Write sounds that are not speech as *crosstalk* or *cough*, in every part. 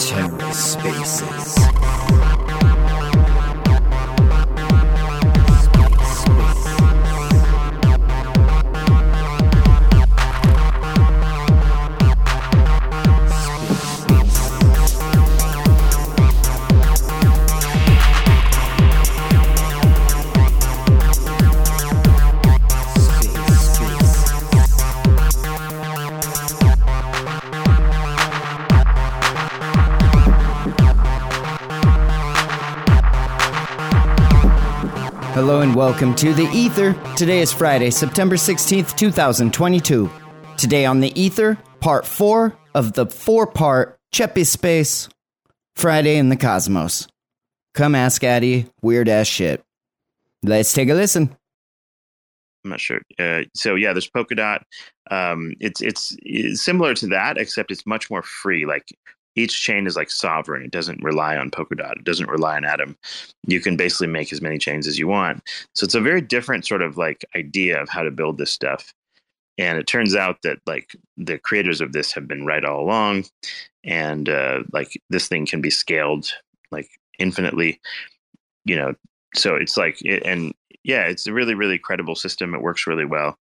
TerraSpaces. Hello and welcome to The Ether. Today is Friday, September 16th, 2022. Today on The Ether, part four of the four part Cephii Space Friday in the Cosmos. Come ask addi weird ass shit. Let's take a listen. I'm not sure. Uh, so yeah, there's Polkadot. Um, it's, it's it's similar to that, except it's much more free. Like each chain is like sovereign. It doesn't rely on Polkadot. It doesn't rely on Atom. You can basically make as many chains as you want. So it's a very different sort of like idea of how to build this stuff. And it turns out that like the creators of this have been right all along, and uh, like this thing can be scaled like infinitely. You know, so it's like and yeah, it's a really really credible system. It works really well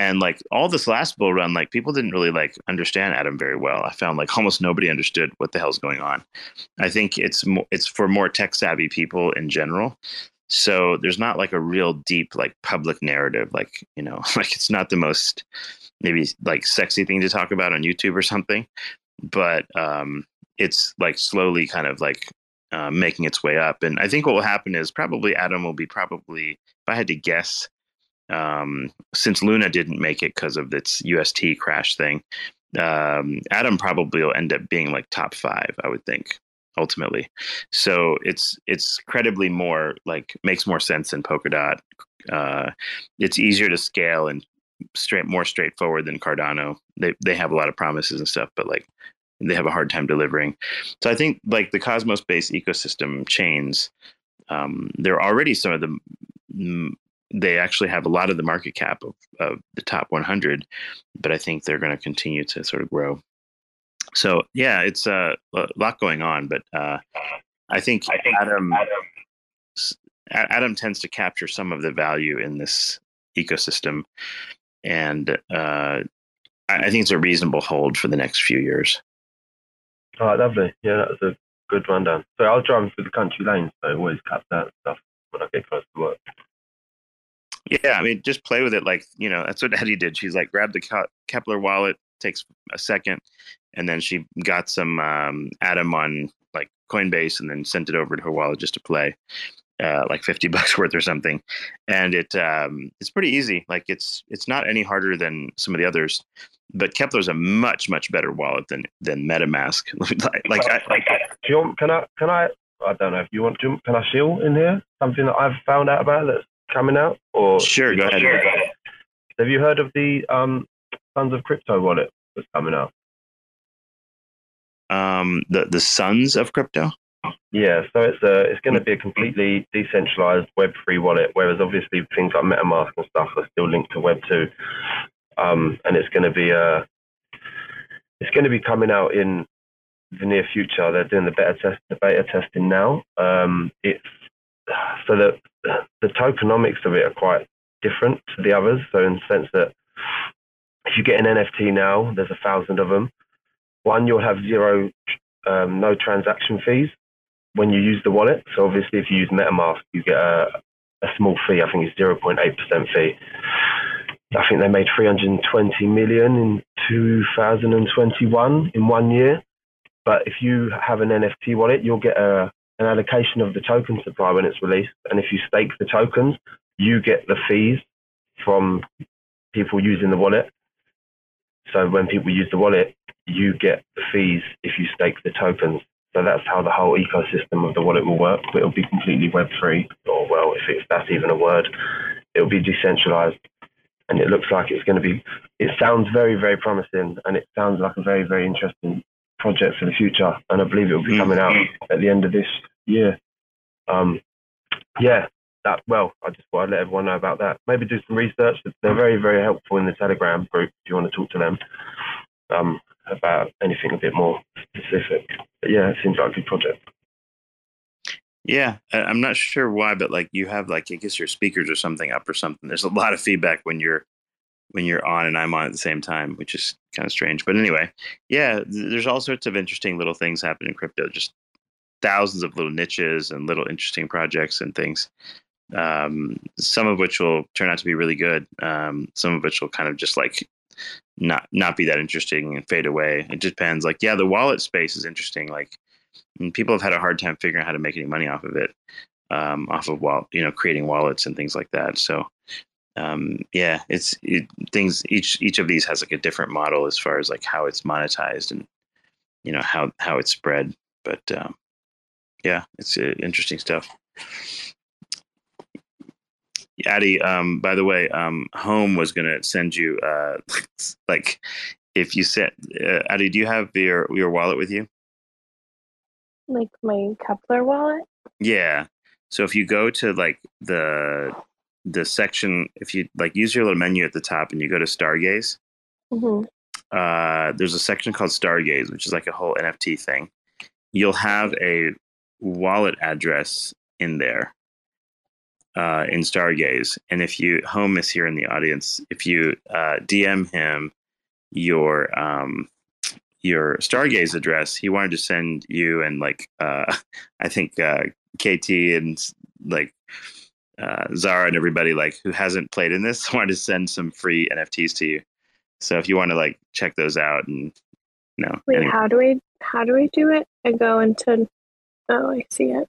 and like all this last bull run like people didn't really like understand Atom very well i found like *laughs* almost nobody understood what the hell's going on. I think it's more it's for more tech savvy people in general. So there's not like a real deep like public narrative like you know *laughs* like it's not the most maybe like sexy thing to talk about on youtube or something. But um it's like slowly kind of like uh, making its way up. And i think what will happen is probably Atom will be probably if i had to guess um, since Luna didn't make it because of its UST crash thing, um, Atom probably will end up being like top five, I would think, ultimately. So it's it's credibly more like makes more sense than Polkadot. Uh, it's easier to scale and straight more straightforward than Cardano. They they have a lot of promises and stuff, but like they have a hard time delivering. So I think like the Cosmos based ecosystem chains, um, they're already some of the they actually have a lot of the market cap of, of the top 100, but I think they're going to continue to sort of grow. So yeah, it's uh, a lot going on, but uh, I think, I think Atom, Atom Atom tends to capture some of the value in this ecosystem, and uh, I think it's a reasonable hold for the next few years. Oh, lovely. Yeah, that was a good rundown. So I was driving through the country lanes, so I always cap that stuff when I get close to work. Yeah, I mean, just play with it. Like you know, that's what *laughs* Eddie did. She's like, grab the Keplr wallet, takes a second, and then she got some um, Atom on like Coinbase, and then sent it over to her wallet just to play, uh, like fifty *laughs* bucks worth or something. And it um, it's pretty easy. Like it's it's not any harder than some of the others. But Keplr's a much much better wallet than than MetaMask. *laughs* like, like, I, can I can I I don't know if you want to. Can I shill in here something that I've found out about that's coming out? Or sure, go ahead. Have you heard of the um, Sons of Crypto wallet that's coming out? Um, the the Sons of Crypto. Yeah, so it's a, it's going to be a completely decentralized Web three wallet, whereas obviously things like MetaMask and stuff are still linked to Web two, um, and it's going to be a it's going to be coming out in the near future. They're doing the beta test, the beta testing now. Um, it's so the the tokenomics of it are quite different to the others. So in the sense that if you get an NFT now, there's a thousand of them. One, you'll have zero, um, no transaction fees when you use the wallet. So obviously, if you use MetaMask, you get a, a small fee. I think it's 0.8% fee. I think they made 320 million in 2021 in one year. But if you have an NFT wallet, you'll get a an allocation of the token supply when it's released. And if you stake the tokens, you get the fees from people using the wallet. So when people use the wallet, you get the fees if you stake the tokens. So that's how the whole ecosystem of the wallet will work. It'll be completely Web3, or well, if, if that's even a word, it'll be decentralized. And it looks like it's going to be, it sounds very, very promising. And it sounds like a very, very interesting project for the future. And I believe it will be coming out mm-hmm. at the end of this year. Um, yeah, that well, I just want to let everyone know about that. Maybe do some research. They're very, very helpful in the Telegram group if you want to talk to them um, about anything a bit more specific. But yeah, it seems like a good project. Yeah, I'm not sure why, but like you have like I guess your speakers or something up or something. There's a lot of feedback when you're when you're on and I'm on at the same time, which is kind of strange. But anyway, yeah, there's all sorts of interesting little things happening in crypto. Just thousands of little niches and little interesting projects and things. Um, some of which will turn out to be really good. Um, some of which will kind of just like not not be that interesting and fade away. It depends. Like, yeah, the wallet space is interesting. Like, people have had a hard time figuring out how to make any money off of it, um, off of wall, you know, creating wallets and things like that. So, um, yeah, it's it, things. Each each of these has like a different model as far as like how it's monetized and you know how how it's spread. But um, yeah, it's uh, interesting stuff. addi, um, by the way, um, Home was going to send you, uh, *laughs* like, if you said, uh, addi, do you have your your wallet with you? Like my Keplr wallet. Yeah. So if you go to like the the section, if you like use your little menu at the top and you go to Stargaze, mm-hmm. uh, there's a section called Stargaze, which is like a whole NFT thing. You'll have a wallet address in there uh, in Stargaze. And if you, Home is here in the audience, if you uh, DM him your um, your Stargaze address, he wanted to send you and like uh, *laughs* I think uh, KT and like uh, Zara and everybody like who hasn't played in this *laughs* wanted to send some free NFTs to you. So if you want to like check those out and you know, wait, anyway. how do we how do we do it? I go into oh, I see it.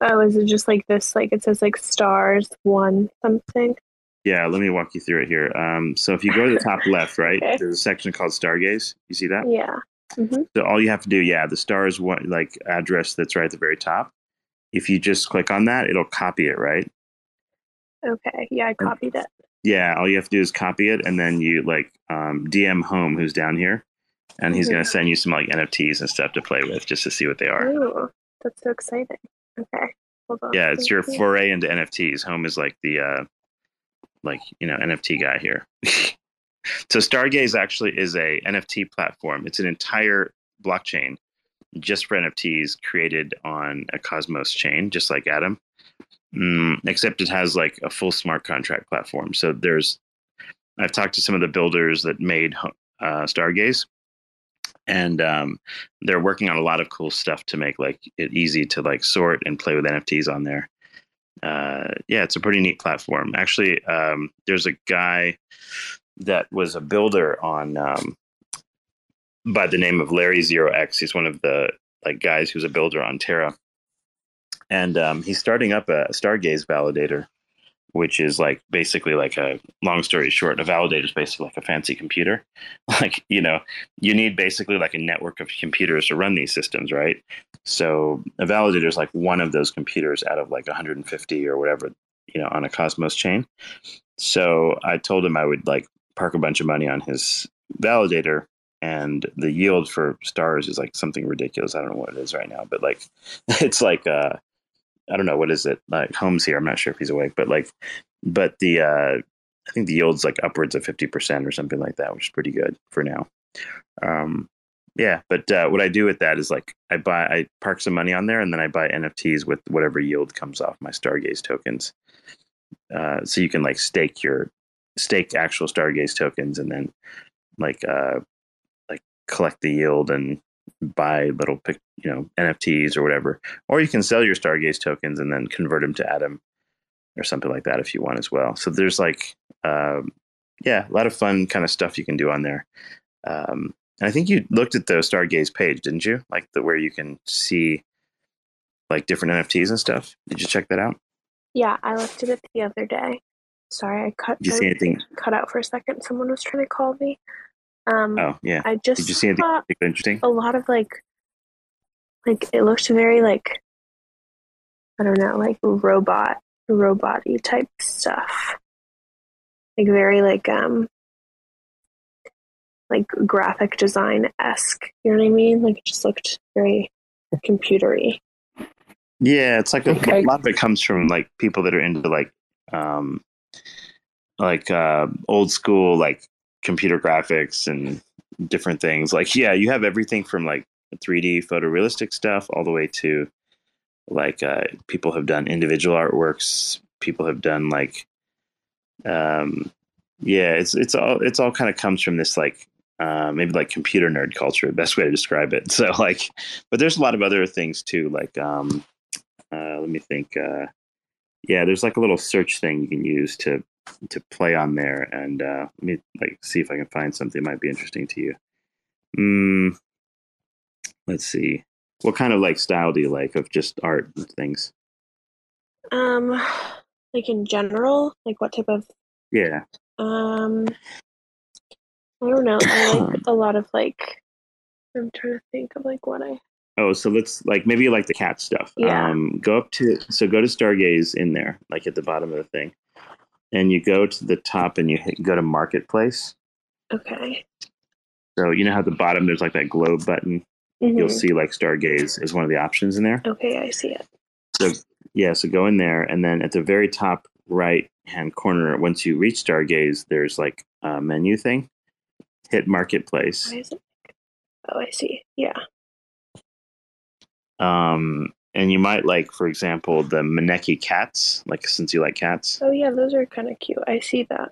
Oh, is it just like this? Like it says like stars one something. Yeah, let me walk you through it here. Um, so if you go to the top left, *laughs* right, okay. there's a section called Stargaze. You see that? Yeah. Mm-hmm. So all you have to do, yeah, the stars one like address that's right at the very top. If you just click on that, it'll copy it, right? Okay. Yeah, I copied it. Yeah, all you have to do is copy it, and then you like um, DM Home, who's down here, and he's mm-hmm. gonna send you some like NFTs and stuff to play with, just to see what they are. Ooh, that's so exciting. Okay. Hold on. Yeah, it's your foray into NFTs. Home is like the uh like, you know, NFT guy here. *laughs* so Stargaze actually is a NFT platform. It's an entire blockchain just for NFTs created on a Cosmos chain, just like Atom. Mm, except it has like a full smart contract platform. So there's, I've talked to some of the builders that made uh, Stargaze, and um, they're working on a lot of cool stuff to make like it easy to like sort and play with NFTs on there. Uh, yeah, it's a pretty neat platform. Actually, um, there's a guy that was a builder on um, by the name of Larry Zero X. He's one of the like guys who's a builder on Terra, and um, he's starting up a Stargaze validator which is like basically like a long story short, a validator is basically like a fancy computer. *laughs* Like, you know, you need basically like a network of computers to run these systems, right? So a validator is like one of those computers out of like 150 or whatever, you know, on a Cosmos chain. So I told him I would like park a bunch of money on his validator and the yield for stars is like something ridiculous. I don't know what it is right now, but like *laughs* it's like uh I don't know what is it like Holmes here. I'm not sure if he's awake, but like, but the uh, I think the yield's like upwards of fifty percent or something like that, which is pretty good for now. Um, yeah, but uh, what I do with that is like I buy I park some money on there and then I buy NFTs with whatever yield comes off my Stargaze tokens. Uh, so you can like stake your stake actual Stargaze tokens and then like uh collect the yield and buy little pick, you know NFTs or whatever, or you can sell your Stargaze tokens and then convert them to Atom or something like that if you want as well. So there's like um, yeah, a lot of fun kind of stuff you can do on there. Um, and I think you looked at the Stargaze page, didn't you? Like the where you can see like different NFTs and stuff. Did you check that out? Yeah, I looked at it the other day. Sorry, I cut. Did you see anything? Cut out for a second. Someone was trying to call me. Um, oh yeah. I just did you see anything interesting? A lot of like, like it looked very like, I don't know, like robot, roboty type stuff. Like very like um, like graphic design esque. You know what I mean? Like it just looked very computery. Yeah, it's like a, Okay. a lot of it comes from like people that are into like um like uh old school like computer graphics and different things. Like yeah, you have everything from like 3D photorealistic stuff all the way to like uh people have done individual artworks, people have done like um yeah, it's it's all it's all kind of comes from this like uh, maybe like computer nerd culture, best way to describe it. *laughs* So like, but there's a lot of other things too, like um, uh, let me think. Uh, yeah, there's like a little search thing you can use to to play on there, and uh, let me like see if I can find something that might be interesting to you. Mm, let's see. What kind of like style do you like of just art and things? Um, like in general, like what type of Yeah. um, I don't know. I like *coughs* a lot of like. I'm trying to think of like what I. Oh, so let's like maybe you like the cat stuff. Yeah. Um, go up to so go to Stargaze in there, like at the bottom of the thing, and you go to the top and you hit, go to Marketplace. Okay. So you know how at the bottom there's like that globe button. You'll Mhm. see like Stargaze is one of the options in there. Okay, I see it. So yeah, so go in there, and then at the very top right hand corner, once you reach Stargaze, there's like a menu thing. Hit Marketplace. Why is it? Oh, I see. Yeah. Um, and you might like, for example, the Maneki cats, like since you like cats. Oh, yeah. Those are kind of cute. I see that.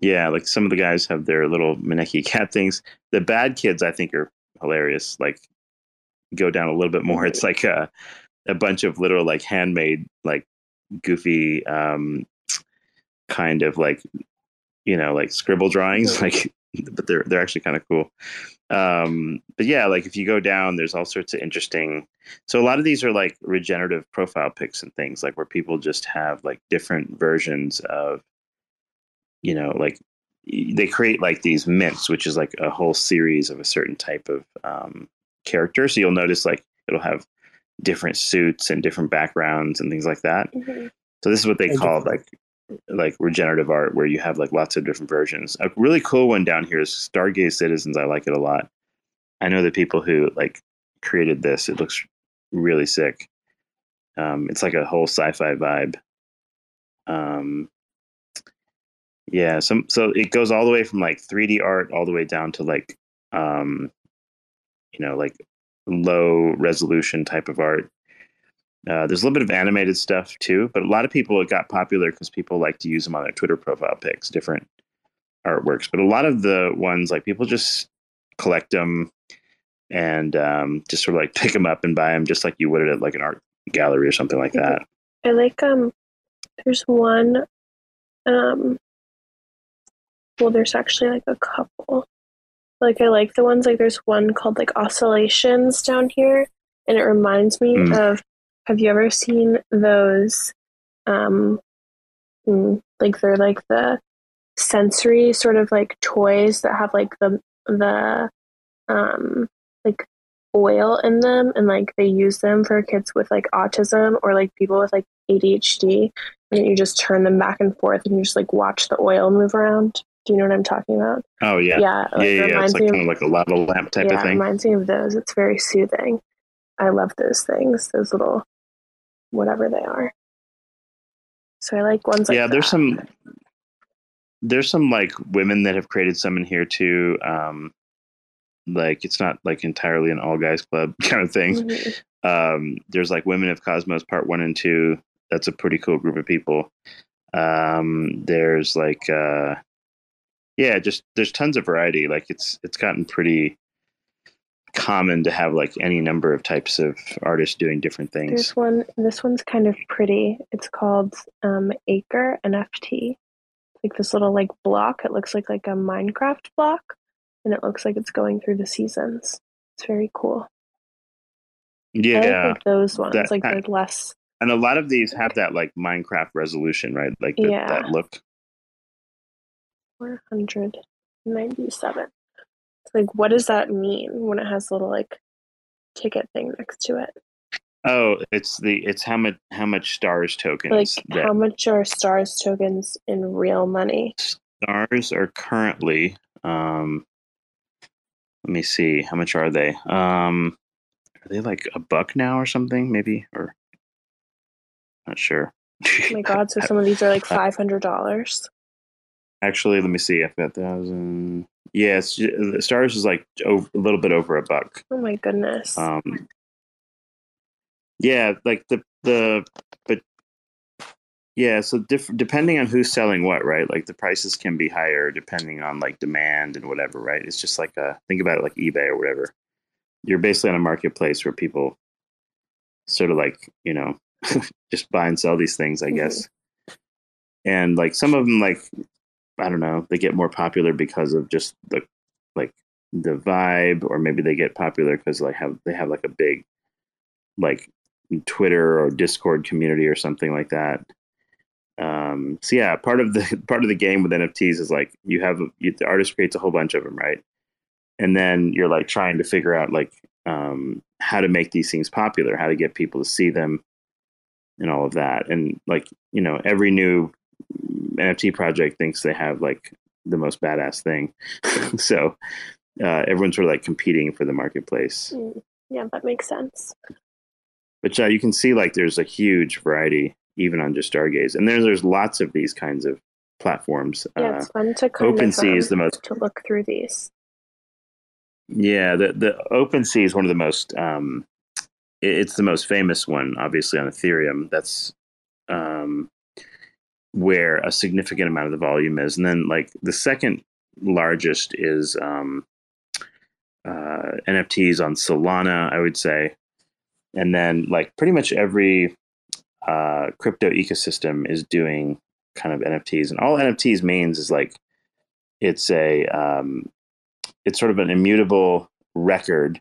Yeah, like some of the guys have their little Maneki *laughs* cat things. The bad kids, I think, are hilarious. Like, go down a little bit more. It's like a, a bunch of little, like, handmade, like, goofy, um, kind of like, you know, like scribble drawings. *laughs* Like, but they're they're actually kind of cool. Um, but yeah, like if you go down, there's all sorts of interesting. So a lot of these are like regenerative profile pics and things, like where people just have like different versions of you know, like they create like these mints, which is like a whole series of a certain type of um, character. So you'll notice like it'll have different suits and different backgrounds and things like that. Mhm. So this is what they And call like like regenerative art, where you have like lots of different versions. A really cool one down here is Stargaze Citizens. I like it a lot. I know the people who like created this. It looks really sick. Um, it's like a whole sci-fi vibe. Um, yeah, some so it goes all the way from like 3D art all the way down to like um, you know like low resolution type of art. Uh, there's a little bit of animated stuff too, but a lot of people it got popular because people like to use them on their Twitter profile pics, different artworks. But a lot of the ones like people just collect them and um, just sort of like *laughs* pick them up and buy them, just like you would at like an art gallery or something like that. I like um there's one um well there's actually like a couple. Like I like the ones like there's one called like oscillations down here and it reminds me Mm. of have you ever seen those um mm, like they're like the sensory sort of like toys that have like the the um like oil in them and like they use them for kids with like autism or like people with like ADHD and you just turn them back and forth and you just like watch the oil move around. Do you know what I'm talking about? Oh yeah, Yeah, yeah, like, yeah. yeah. It's reminds like me kind of, of like a lava lamp type yeah, of it thing. reminds me of those. It's very soothing. I love those things, those little whatever they are. So I like ones like yeah, there's that. some there's some like women that have created some in here too. Um, like it's not like entirely an all guys club *laughs* kind of thing. Mhm. Um, there's like Women of Cosmos Part One and Two. That's a pretty cool group of people. Um, there's like uh, yeah, just there's tons of variety. Like it's it's gotten pretty common to have like any number of types of artists doing different things. There's one. This one's kind of pretty. It's called um, Acre NFT. Like this little like block. It looks like like a Minecraft block, and it looks like it's going through the seasons. It's very cool. I like, Yeah, those ones. that- like they're less. and a lot of these have that like Minecraft resolution, right? Like the, Yeah. that look. 497. It's like, what does that mean when it has a little like ticket thing next to it? Oh, it's the it's how much how much stars Like, tokens that how much are stars tokens in real money? stars are currently um let me see how much are they um are they like a buck now or something? Maybe or not sure. Oh my *laughs* god! So some of these are like five hundred dollars. Actually, let me see. I've got thousand. Yes, yeah, the stars is like over, a little bit over a buck. Oh my goodness! Um, yeah, like the the but yeah, so diff- depending on who's selling what, right? Like the prices can be higher depending on like demand and whatever, right? It's just like a think about it like eBay or whatever. You're basically on a marketplace where people sort of like you know *laughs* just buy and sell these things, I Mhm. guess. And like some of them, like I don't know, they get more popular because of just the like the vibe, or maybe they get popular because like have they have like a big like Twitter or Discord community or something like that. Um, so yeah, part of the *laughs* part of the game with NFTs is like you have you, the artist creates a whole bunch of them, right? And then you're like trying to figure out like um, how to make these things popular, how to get people to see them, and all of that. And like you know, every new NFT project thinks they have like the most badass thing, *laughs* so uh, everyone's sort of like competing for the marketplace. Mm, yeah, that makes sense. But uh, you can see like there's a huge variety even on just Stargaze, and there's there's lots of these kinds of platforms. Yeah, Uh, it's fun to kind OpenSea of is the um, most to look through these. Yeah, the the OpenSea is one of the most. Um, it- it's the most famous one, obviously on Ethereum. That's um, where a significant amount of the volume is, and then like the second largest is um, uh, NFTs on Solana, I would say, and then like pretty much every uh, crypto ecosystem is doing kind of NFTs, and all NFTs means is like it's a um, it's sort of an immutable record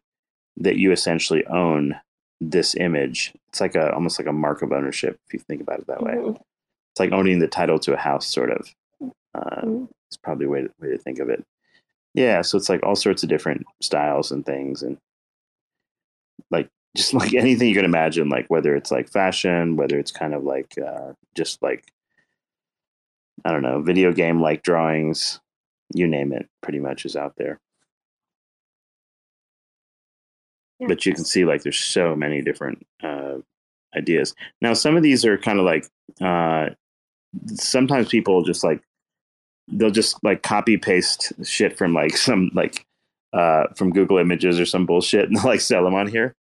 that you essentially own this image. It's like a almost like a mark of ownership if you think about it that way. Mhm. It's like owning the title to a house, sort of. Uh, Mhm. It's probably a way to, way to think of it. Yeah, so it's like all sorts of different styles and things, and like *laughs* just like anything you can imagine, like whether it's like fashion, whether it's kind of like uh, just like I don't know, video game like drawings, you name it, pretty much is out there. Yeah. but you can see like there's so many different uh, ideas. Now, some of these are kind of like uh, sometimes people just like they'll just like copy paste shit from like *laughs* some like uh, from Google Images or some bullshit and like sell them on here.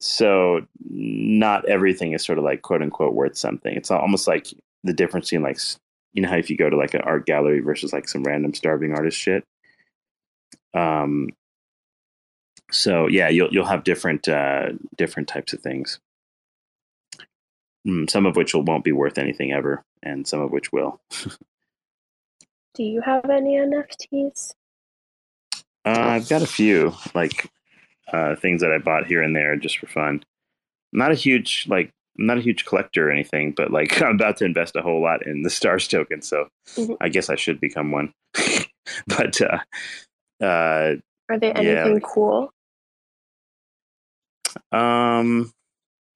So not everything is sort of like quote unquote worth something. It's almost like the difference between like you know how if you go to like an art gallery versus like some random starving artist shit. Um, so yeah, you'll you'll have different uh, different types of things. Mm, some of which will, won't be worth anything ever, and some of which will. Do you have any NFTs? Uh, I've got a few like uh, things that I bought here and there just for fun. Not a huge like I'm not a huge collector or anything, but like *laughs* I'm about to invest a whole lot in the Stars token, so Mhm. I guess I should become one. *laughs* but uh, uh, Are they Yeah, anything like- cool? Um,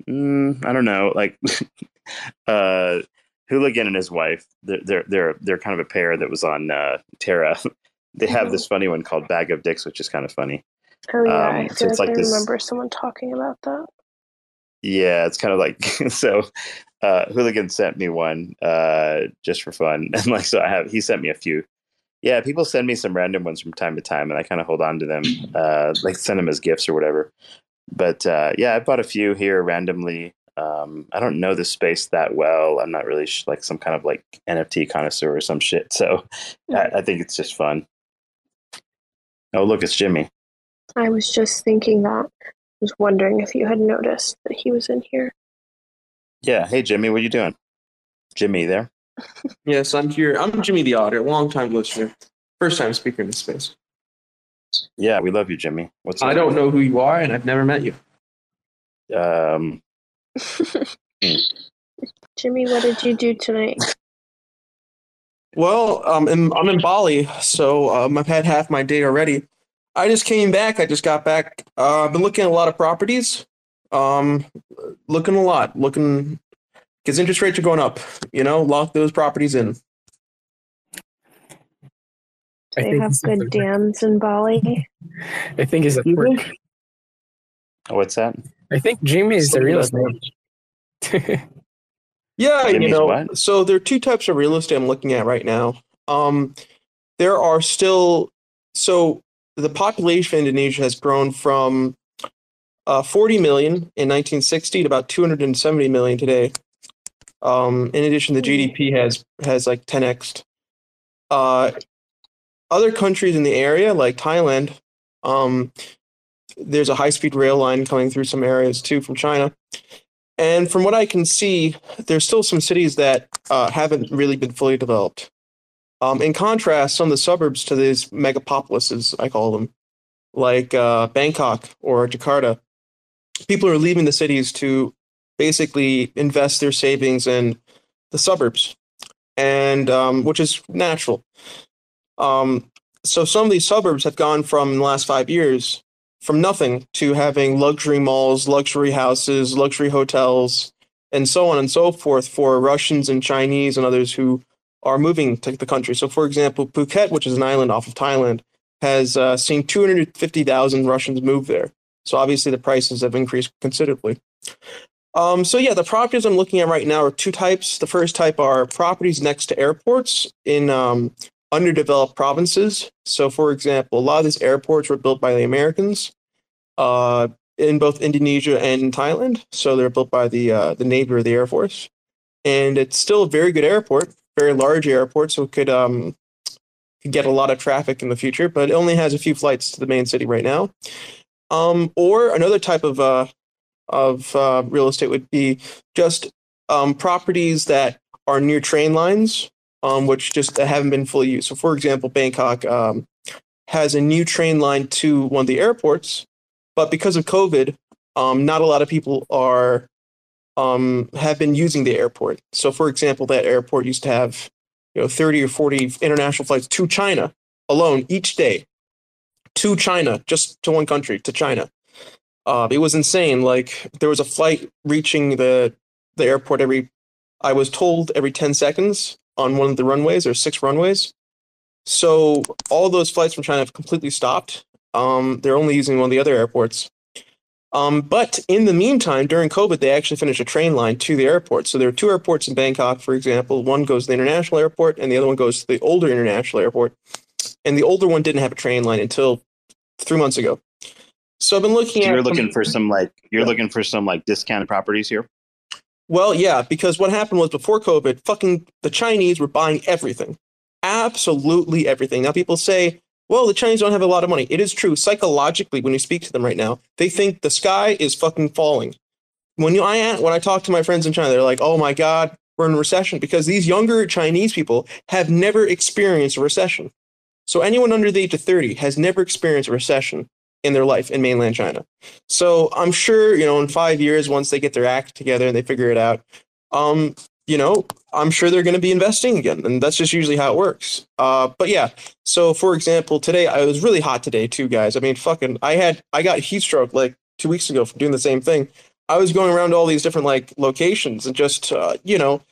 mm, I don't know. Like, *laughs* uh, Hooligan and his wife, they're they're they're they're kind of a pair that was on uh, Terra. *laughs* they have Mhm. this funny one called Bag of Dicks, which is kind of funny. Oh yeah, Um, I so feel it's like, like I this- remember someone talking about that. Yeah, it's kind of like *laughs* so. Uh, Hooligan sent me one uh, just for fun, and like so, I have he sent me a few. Yeah, people send me some random ones from time to time, and I kind of hold on to them, uh, like send them as gifts or whatever. But uh, yeah, I bought a few here randomly. Um, I don't know the space that well. I'm not really sh- like some kind of like NFT connoisseur or some shit. So I, I think it's just fun. Oh, look, it's Jimmy. I was just thinking that. I was wondering if you had noticed that he was in here. Yeah, hey Jimmy, what are you doing? Jimmy, there. Yes, I'm here. I'm Jimmy the Otter, long time listener, first time speaker in this space. Yeah, we love you, Jimmy. What's up? I don't know who you are, and I've never met you. Um, *laughs* Jimmy, what did you do tonight? Well, um, I'm, I'm in Bali, so um, I've had half my day already. I just came back. I just got back. Uh, I've been looking at a lot of properties. Um, looking a lot. Looking because interest rates are going up. You know, lock those properties in. Do they have good dams in Bali? I think it's a You. What's that? I think Jimmy is the Something real like estate. Yeah, you know. what? So there are two types of real estate I'm looking at right now. Um, there are still so the population of Indonesia has grown from uh, 40 million in 1960 to about 270 million today. Um, in addition, the GDP has has like 10x. Uh, other countries in the area, like Thailand, um, there's a high speed rail line coming through some areas too from China. And from what I can see, there's still some cities that uh, haven't really been fully developed. Um, in contrast, some of the suburbs to these megapolises, I call them, like uh, Bangkok or Jakarta, people are leaving the cities to basically invest their savings in the suburbs, and um, which is natural. Um, so some of these suburbs have gone from the last five years from nothing to having luxury malls, luxury houses, luxury hotels, and so on and so forth for Russians and Chinese and others who are moving to the country. So, for example, Phuket, which is an island off of Thailand, has uh, seen 250,000 Russians move there. So, obviously, the prices have increased considerably. Um, so, yeah, the properties I'm looking at right now are two types. The first type are properties next to airports in um, underdeveloped provinces. So, for example, a lot of these airports were built by the Americans uh, in both Indonesia and Thailand. So, they're built by the uh, the Navy or the Air Force, and it's still a very good airport, very large airport, so it could um, could get a lot of traffic in the future. But it only has a few flights to the main city right now. Um, or another type of uh, of uh, real estate would be just um, properties that are near train lines um, which just haven't been fully used. So, for example, Bangkok um, has a new train line to one of the airports, but because of COVID, um, not a lot of people are um, have been using the airport. So, for example, that airport used to have you know 30 or 40 international flights to China alone each day, to China, just to one country, to China. Uh, it was insane. Like there was a flight reaching the the airport every, I was told every 10 seconds on one of the runways. There's six runways. So all those flights from China have completely stopped. Um, they're only using one of the other airports. Um, but in the meantime, during COVID, they actually finished a train line to the airport. So there are two airports in Bangkok, for example. One goes to the international airport, and the other one goes to the older international airport. And the older one didn't have a train line until three months ago. So I've been looking So at. you're looking for some like you're Yeah. looking for some like discounted properties here. Well, yeah, because what happened was before COVID, fucking the Chinese were buying everything. Absolutely everything. Now people say, well, the Chinese don't have a lot of money. It is true. Psychologically, when you speak to them right now, they think the sky is fucking falling. When you I when I talk to my friends in China, they're like, "Oh my god, we're in a recession," because these younger Chinese people have never experienced a recession. So anyone under the age of 30 has never experienced a recession in their life in mainland China. So I'm sure, you know, in five years, once they get their act together and they figure it out, um, you know, I'm sure they're going to be investing again, and that's just usually how it works. Uh, but yeah, so for example, today I was really hot today too, guys. I mean, fucking, I had I got heat stroke like two weeks ago from doing the same thing. I was going around to all these different like locations and just uh, you know,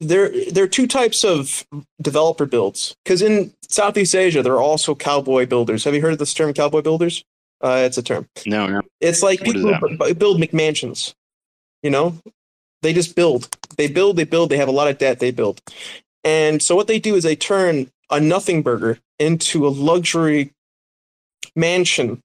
there there are two types of developer builds because in Southeast Asia there are also cowboy builders. Have you heard of this term, cowboy builders? Uh, it's a term. No, no. It's like What people who build McMansions. You know, they just build. They build. They build. They have a lot of debt. They build. And so what they do is they turn a nothing burger into a luxury mansion,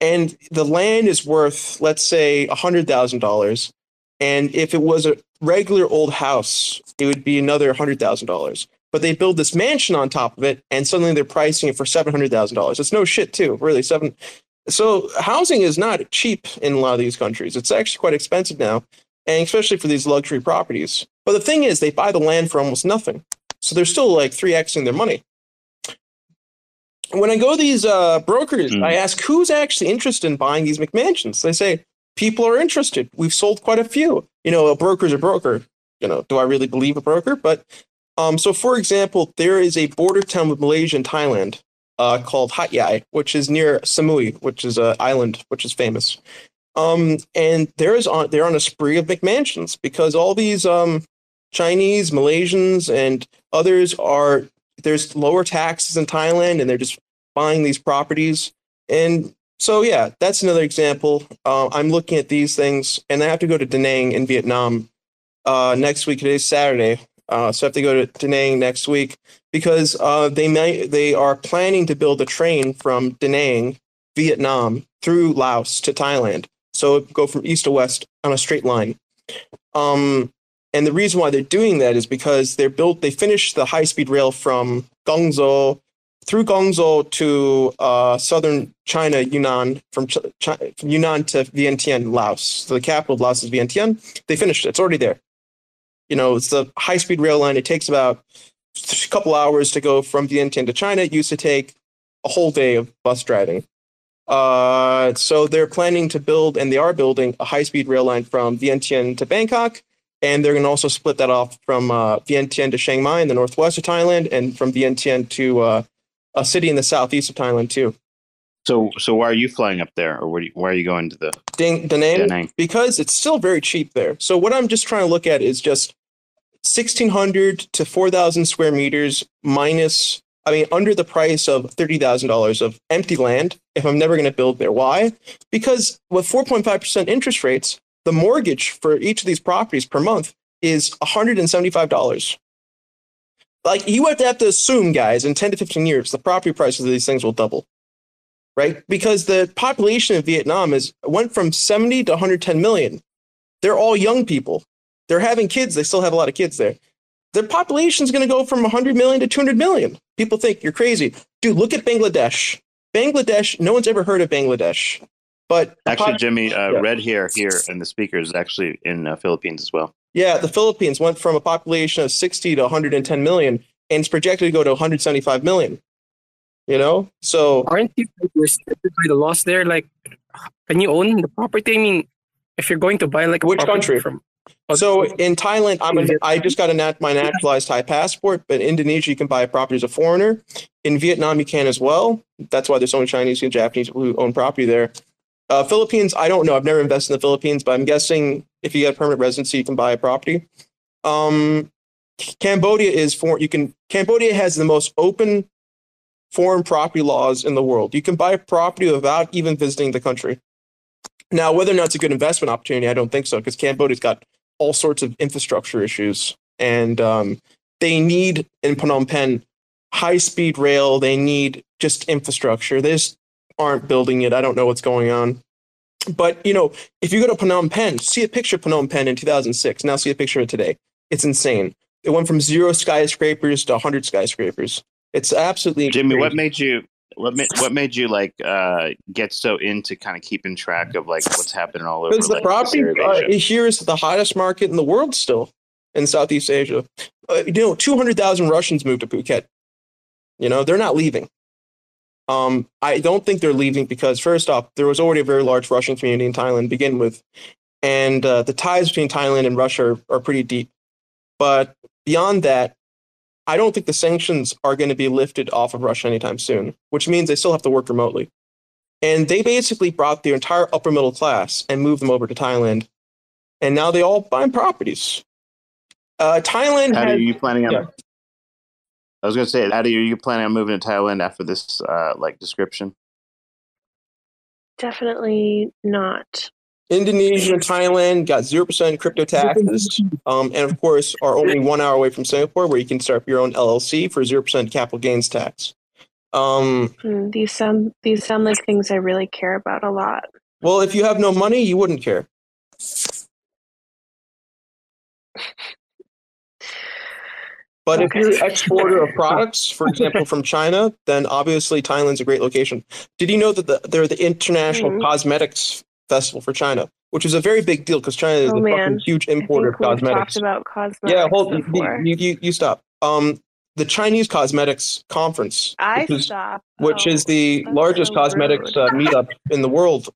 and the land is worth, let's say, a hundred thousand dollars. And if it was a regular old house, it would be another hundred thousand dollars. But they build this mansion on top of it, and suddenly they're pricing it for seven hundred thousand dollars. It's no shit, too. Really, seven. So housing is not cheap in a lot of these countries. It's actually quite expensive now, and especially for these luxury properties. But the thing is, they buy the land for almost nothing, so they're still like three xing their money. When I go to these uh, brokers, Hmm. I ask who's actually interested in buying these McMansions. They say people are interested. We've sold quite a few. You know, a broker's a broker. You know, do I really believe a broker? But um, so, for example, there is a border town with Malaysia and Thailand uh, called Hat Yai, which is near Samui, which is an island which is famous. Um, and there is on they're on a spree of McMansions because all these um, Chinese, Malaysians, and others are there's lower taxes in Thailand, and they're just buying these properties. And So yeah, that's another example. Uh, I'm looking at these things, and I have to go to Da Nang in Vietnam uh, next week. Today's Saturday, uh, so I have to go to Da Nang next week because uh, they may they are planning to build a train from Da Nang, Vietnam, through Laos to Thailand. So it go from east to west on a straight line. Um, and the reason why they're doing that is because they're built. They finished the high speed rail from Guangzhou through Guangzhou to uh, southern China, Yunnan, from, Ch- from Yunnan to Vientiane, Laos. So the capital of Laos is Vientiane. They finished it. It's already there. You know, it's the high speed rail line. It takes about a couple hours to go from Vientiane to China. It used to take a whole day of bus driving. Uh, so they're planning to build, and they are building, a high speed rail line from Vientiane to Bangkok. And they're going to also split that off from uh, Vientiane to Chiang Mai in the northwest of Thailand, and from Vientiane to uh, a city in the southeast of Thailand too. So, so why are you flying up there, or you, why are you going to the Nang, Da Nang? because it's still very cheap there. So what I'm just trying to look at is just 1600 to 4000 square meters minus I mean under the price of $30,000 of empty land if I'm never going to build there. Why? Because with 4.5% interest rates, the mortgage for each of these properties per month is $175. Like you have to have to assume guys in 10 to 15 years the property prices of these things will double. Right? Because the population of Vietnam is went from 70 to 110 million. They're all young people. They're having kids. They still have a lot of kids there. Their population is going to go from 100 million to 200 million. People think you're crazy. Dude, look at Bangladesh. Bangladesh, no one's ever heard of Bangladesh. But Actually, pop- Jimmy, uh, Yeah. red here, here, and the speaker is actually in uh, Philippines as well. yeah, the Philippines went from a population of 60 to 110 million and it's projected to go to 175 million. You know? So Aren't you restricted by the laws there? Like, can you own the property? I mean, if you're going to buy like a Which country? From, So in Thailand, I'm a, I just got a nat, my naturalized Thai passport, but in Indonesia you can buy a property as a foreigner. In Vietnam you can as well. That's why there's so many Chinese and Japanese who own property there. Uh, Philippines, I don't know. I've never invested in the Philippines, but I'm guessing if you get permanent residency, you can buy a property. Um, Cambodia is for you can Cambodia has the most open foreign property laws in the world. You can buy property without even visiting the country. Now, whether or not it's a good investment opportunity, I don't think so because Cambodia's got all sorts of infrastructure issues, and um, they need in Phnom Penh high speed rail. They need just infrastructure. They just aren't building it. I don't know what's going on. But you know, if you go to Phnom Penh, see a picture of Phnom Penh in 2006. Now see a picture of it today. It's insane. It went from zero skyscrapers to 100 skyscrapers. It's absolutely Jimmy, what made you what made what made you like uh, get so into kind of keeping track of like what's happening all over? Because the like, property uh, here is the hottest market in the world still in Southeast Asia. Uh, you know, 200,000 Russians moved to Phuket. You know, they're not leaving. Um, I don't think they're leaving because, first off, there was already a very large Russian community in Thailand to begin with. And uh, the ties between Thailand and Russia are, are pretty deep. But beyond that, I don't think the sanctions are going to be lifted off of Russia anytime soon, which means they still have to work remotely. And they basically brought the entire upper middle class and moved them over to Thailand. And now they all buy properties. Uh, Thailand How are you planning on? yeah. I was going to say, how do are you planning on moving to Thailand after this uh, like description? Definitely not. Indonesia and Thailand got 0% crypto taxes. Um, and of course, are only one hour away from Singapore, where you can start up your own LLC for 0% capital gains tax. Um, Hmm, these sound these sound like things I really care about a lot. well, if you have no money, you wouldn't care. But if you're an exporter of *laughs* products, for example, from China, then obviously Thailand's a great location. Did you know that the, they're the International Mhm. Cosmetics Festival for China, which is a very big deal because China is Oh, a man. fucking huge importer of cosmetics. talked about cosmetics Yeah, hold you, you, you, stop. Um, the Chinese Cosmetics Conference, I which is, stop. which Oh, is the largest so cosmetics uh, meetup in the world,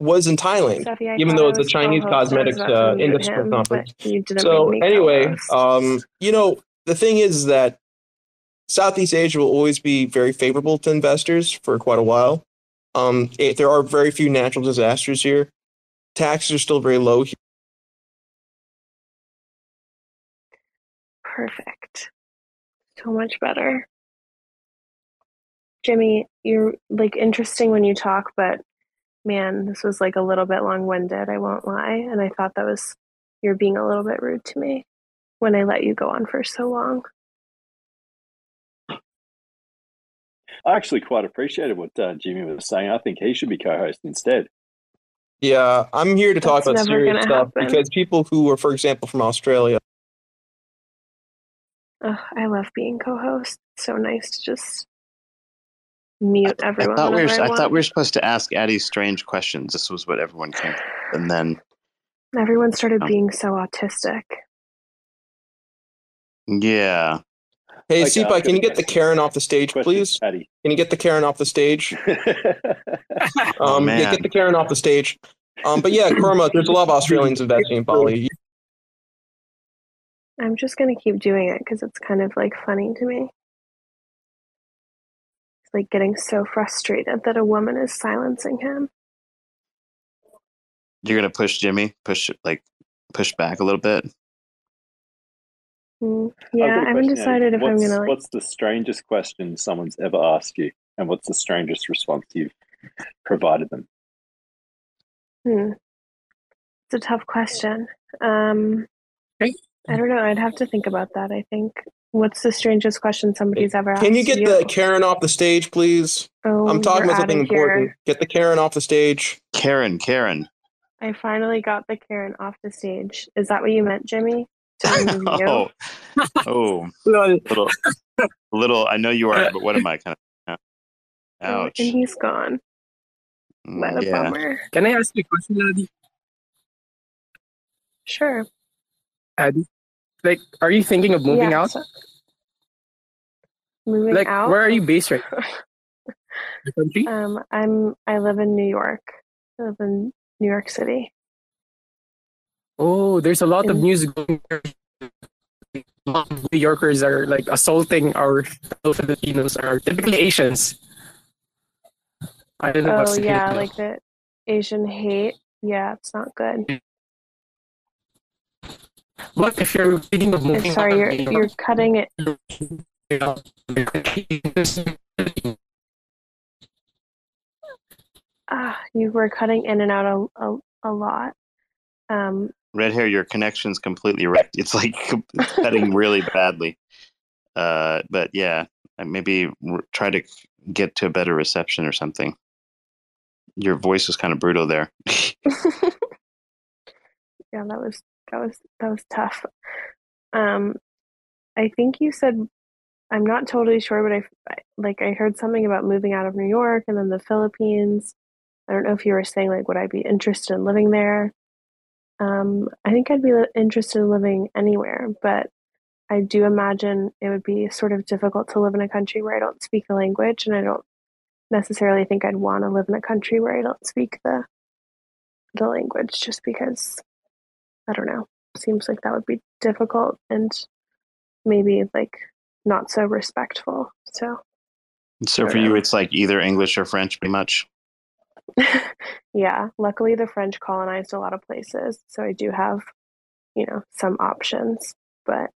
was in Thailand. Even though it's a Chinese co-host, I was cosmetics, uh, industry him, conference. but You didn't So anyway, um, you know, the thing is that Southeast Asia will always be very favorable to investors for quite a while. Um, it, there are very few natural disasters here. Taxes are still very low. here. Perfect. So much better. Jimmy, you're like interesting when you talk, but man, this was like a little bit long winded, I won't lie. And I thought that was, you're being a little bit rude to me when I let you go on for so long. I actually quite appreciated what uh, Jimmy was saying. I think he should be co-host instead. Yeah, I'm here to talk That's about serious stuff happen. because people who are, for example, from Australia, Ugh, I love being co host. So nice to just mute I everyone. thought we were. I, I thought we were supposed to ask addi strange questions. This was what everyone came, to. and then Everyone started Um, being so autistic. yeah, hey, Okay, Cephii, can you get the. Karen off the stage, please? *laughs* Paddy. Can you get the Karen off the stage? Oh, Um, yeah, get the Karen off the stage. Um, but yeah, Kurma, there's a lot of Australians investing in Bali. I'm just going to keep doing it because it's kind of like funny to me. It's like getting so frustrated that a woman is silencing him. you're gonna push Jimmy, push like push back a little bit. Mm, I've Yeah, got a I haven't decided if I'm what's, going to like. What's the strangest question someone's ever asked you, and what's the strangest response you've provided them? Hmm. It's a tough question. Um, I don't know. I'd have to think about that. I think. What's the strangest question somebody's ever asked? Can you get you? the Karen off the stage, please? Oh, I'm talking about something important. Get the Karen off the stage. Karen, Karen. I finally got the Karen off the stage. Is that what you meant, Jimmy? To remove you? oh, oh, little, little. I know you are, but what am I kind of? Oh, Ouch. and he's gone. What Mm, a yeah. bummer. Can I ask you a question, addi? Sure. addi? Like, are you thinking of moving Yeah, out? so- moving Like, out. where are you based right now? *laughs* Um, I'm. I live in New York. I live in New York City. Oh, there's a lot of news going on. A lot of New Yorkers are like assaulting our Filipinos, are typically Asians. I don't know Oh yeah, like the Asian hate. Yeah, it's not good. But if you're thinking of I'm sorry, you're you're cutting it. Ah, you were cutting in and out a a, a lot. Um, Red hair, your connection's completely wrecked. *laughs* It's like it's cutting really badly. Uh, but yeah, maybe try to get to a better reception or something. Your voice was kind of brutal there. *laughs* yeah, that was that was that was tough. Um, I think you said I'm not totally sure, but I- like I heard something about moving out of New York and then the Philippines. I don't know if you were saying like would I be interested in living there. Um, I think I'd be interested in living anywhere, but I do imagine it would be sort of difficult to live in a country where I don't speak the language, and I don't necessarily think I'd want to live in a country where I don't speak the the language, just because I don't know. Seems like that would be difficult and maybe like not so respectful. So so for you, it's like either English or French, pretty much. *laughs* yeah, luckily the French colonized a lot of places, so I do have, you know, some options. But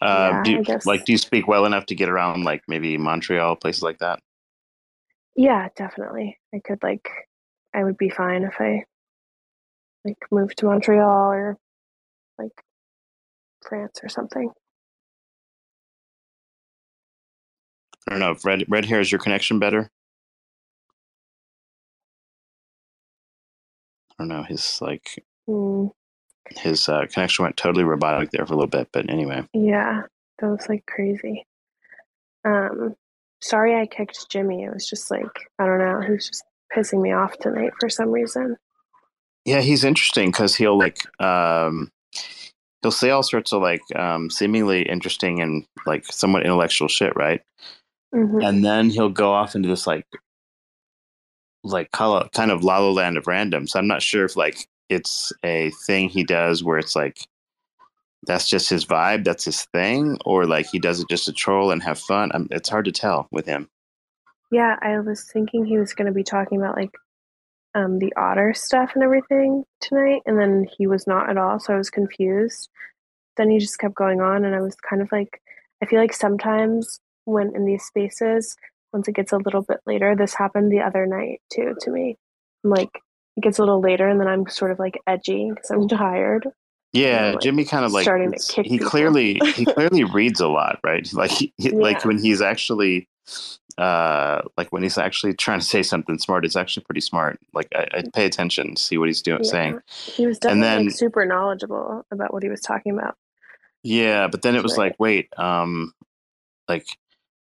Uh, Yeah, do you, like do you speak well enough to get around like maybe Montreal, places like that? yeah, definitely, I could like, I would be fine if I like moved to Montreal or like France or something. I don't know. If red red hair is your connection better? Don't know. His like Hmm. his uh, connection went totally robotic there for a little bit, but anyway. Yeah, that was like crazy. Um, sorry I kicked Jimmy. It was just like I don't know. He was just pissing me off tonight for some reason. Yeah, he's interesting because he'll like um he'll say all sorts of like um seemingly interesting and like somewhat intellectual shit, right? hmm And then he'll go off into this like like kind of la la land of random. So I'm not sure if like it's a thing he does where it's like that's just his vibe, that's his thing, or like he does it just to troll and have fun. Um it's hard to tell with him. Yeah, I was thinking he was going to be talking about like um, the otter stuff and everything tonight, and then he was not at all. So I was confused. Then he just kept going on, and I was kind of like, I feel like sometimes when in these spaces, once it gets a little bit later, this happened the other night too to me. I'm like it gets a little later, and then I'm sort of like edgy because I'm tired. Yeah, like, Jimmy kind of like starting to kick he people. clearly he *laughs* clearly reads a lot, right? *laughs* Like he, he- like when he's actually uh like when he's actually trying to say something smart, it's actually pretty smart. Like I, I pay attention, see what he's doing, Yeah. saying. He was definitely then- like super knowledgeable about what he was talking about. Yeah, but then it was Right. like, wait, um, like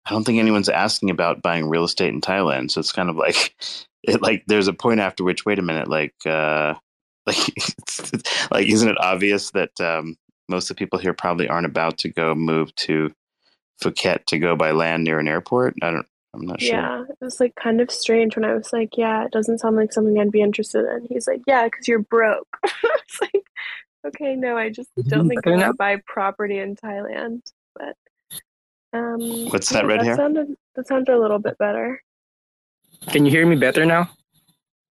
I don't think anyone's asking about buying real estate in Thailand. So it's kind of like *laughs* it like there's a point after which, wait a minute, like uh *laughs* like *laughs* like isn't it obvious that um most of the people here probably aren't about to go move to Phuket to go by land near an airport? I don't I'm not sure. Yeah, it was like kind of strange when I was like, "Yeah, it doesn't sound like something I'd be interested in." He's like, "Yeah, because you're broke." it's like, okay, no, I just don't think I'm gonna buy property in Thailand. But um, What's that yeah, red that hair? Sounded, that sounded a little bit better. Can you hear me better now?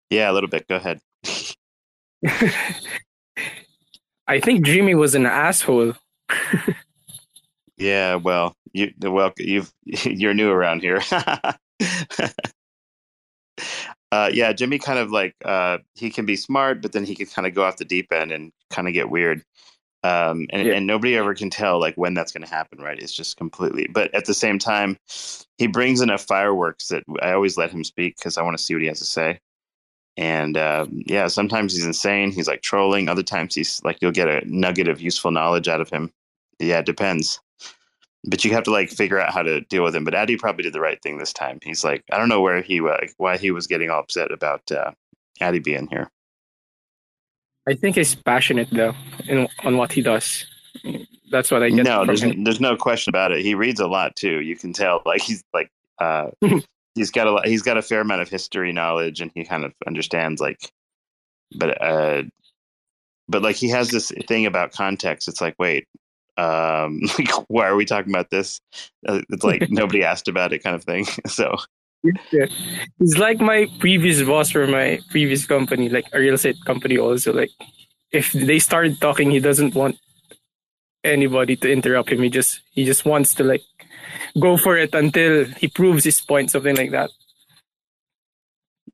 Yeah, a little bit. Go ahead. *laughs* I think Jimmy was an asshole. *laughs* Yeah, well, you well you've *laughs* you're new around here. uh, yeah, Jimmy kind of like uh, he can be smart, but then he can kind of go off the deep end and kind of get weird. Um, and, Yeah. and nobody ever can tell like when that's going to happen, right? It's just completely. But at the same time, he brings enough fireworks that I always let him speak because I want to see what he has to say. And um, yeah, sometimes he's insane. He's like trolling. Other times he's like you'll get a nugget of useful knowledge out of him. Yeah, it depends but you have to like figure out how to deal with him. But addi probably did the right thing this time. He's like, I don't know where he wa- why he was getting all upset about uh, addi being here. I think he's passionate though in, on what he does. That's what I get No, from there's him. there's no question about it. He reads a lot too. You can tell like he's like uh, *laughs* he's got a lot, he's got a fair amount of history knowledge, and he kind of understands like, but uh, but like he has this thing about context. It's like, wait. Um, *laughs* like, why are we talking about this? Uh, it's like *laughs* nobody asked about it, kind of thing. So, Yeah. He's like my previous boss for my previous company, like a real estate company also. Like if they started talking, he doesn't want anybody to interrupt him. He just he just wants to like go for it until he proves his point, something like that.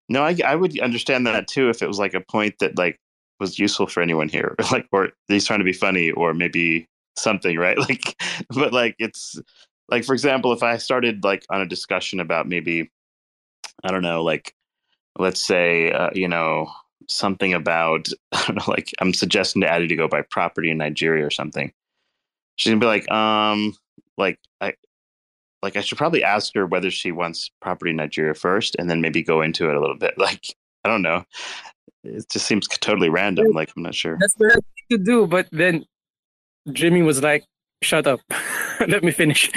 No, I, I would understand that too if it was like a point that like was useful for anyone here, *laughs* like or he's trying to be funny or maybe something, right? *laughs* Like, but like it's like for example, if I started like on a discussion about maybe I don't know, like let's say uh, you know something about *laughs* I don't know, like I'm suggesting to addi to go buy property in Nigeria or something. She's gonna be like, um, like I like I should probably ask her whether she wants property in Nigeria first, and then maybe go into it a little bit. *laughs* Like I don't know, it just seems totally random. Like I'm not sure. That's the right thing to do, but then Jimmy was like, "Shut up, *laughs* let me finish."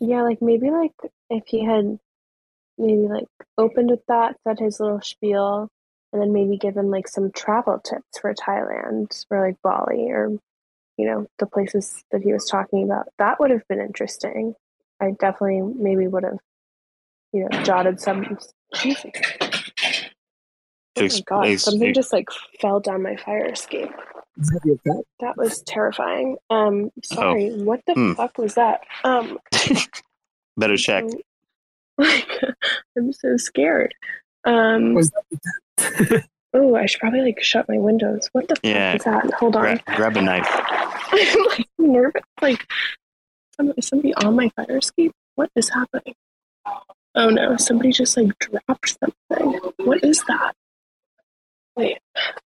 Yeah, like maybe like if he had maybe like opened with that, said his little spiel, and then maybe given like some travel tips for Thailand or like Bali or you know the places that he was talking about. That would have been interesting. I definitely maybe would have you know jotted some. Jesus. Oh my god! Something just like fell down my fire escape. That was terrifying. Um, sorry. What the Hmm. fuck was that? Um, *laughs* Better check. so- *laughs* like I'm so scared. Um *laughs* oh I should probably like shut my windows. What the Yeah. fuck is that? Hold on. Gra- grab a knife. *laughs* I'm like nervous. Like is somebody on my fire escape? What is happening? Oh no, somebody just like dropped something. What is that? Wait,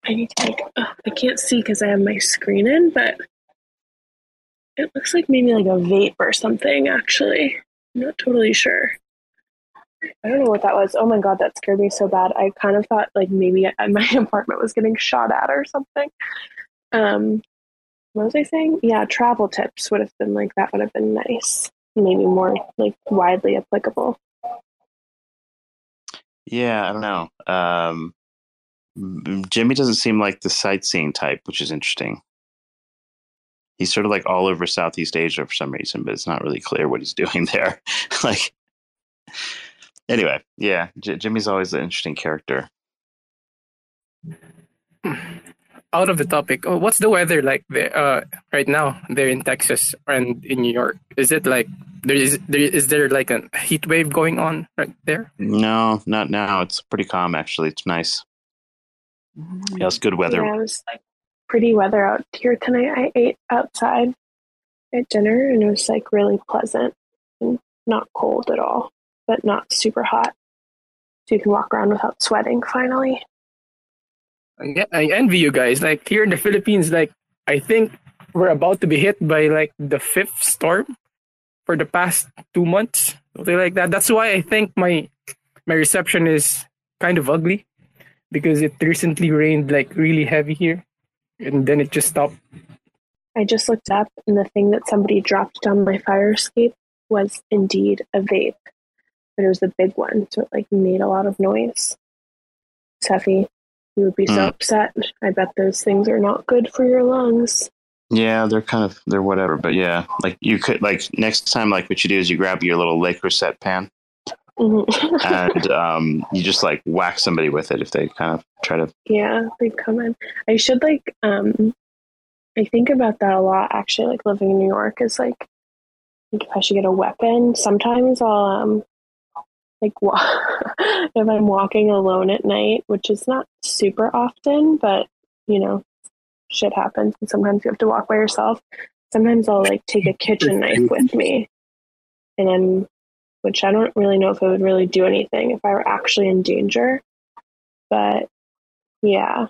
I need to like ugh, I can't see because I have my screen in, but it looks like maybe like a vape or something actually. I'm not totally sure. I don't know what that was. Oh my god, that scared me so bad. I kind of thought like maybe *laughs* my apartment was getting shot at or something. Um, what was I saying? Yeah, travel tips would have been like that would have been nice. Maybe more like widely applicable. Yeah, I don't know. Um, Jimmy doesn't seem like the sightseeing type, which is interesting. He's sort of like all over Southeast Asia for some reason, but it's not really clear what he's *laughs* doing there. like, anyway, yeah, J- Jimmy's always an interesting character. out of the topic. Oh, what's the weather like there uh, right now there in Texas and in New York? Is it like there is there is there like a heat wave going on right there? No, not now. It's pretty calm actually. It's nice. Yeah, it's good weather. Yeah, it was like pretty weather out here tonight. I ate outside at dinner and it was like really pleasant and not cold at all, but not super hot. So you can walk around without sweating finally. Yeah, I envy you guys. Like here in the Philippines, like I think we're about to be hit by like the fifth storm for the past two months, something like that. That's why I think my my reception is kind of ugly because it recently rained like really heavy here, and then it just stopped. I just looked up and the thing that somebody dropped down my fire escape was indeed a vape. But it was a big one, so it like made a lot of noise. Cephii, you would be so Mm. upset. I bet those things are not good for your lungs. Yeah, they're kind of they're whatever, but yeah, like you could like next time, like what you do is you grab your little Le Creuset pan Mhm. *laughs* and um, you just like whack somebody with it if they kind of try to. yeah, they come in. I should like um I think about that a lot actually, like living in New York is like I think if I should get a weapon. Sometimes I'll um like *laughs* if I'm walking alone at night, which is not super often, but you know, shit happens and sometimes you have to walk by yourself. Sometimes I'll like take a *laughs* kitchen knife with me. And then which I don't really know if it would really do anything if I were actually in danger. But yeah.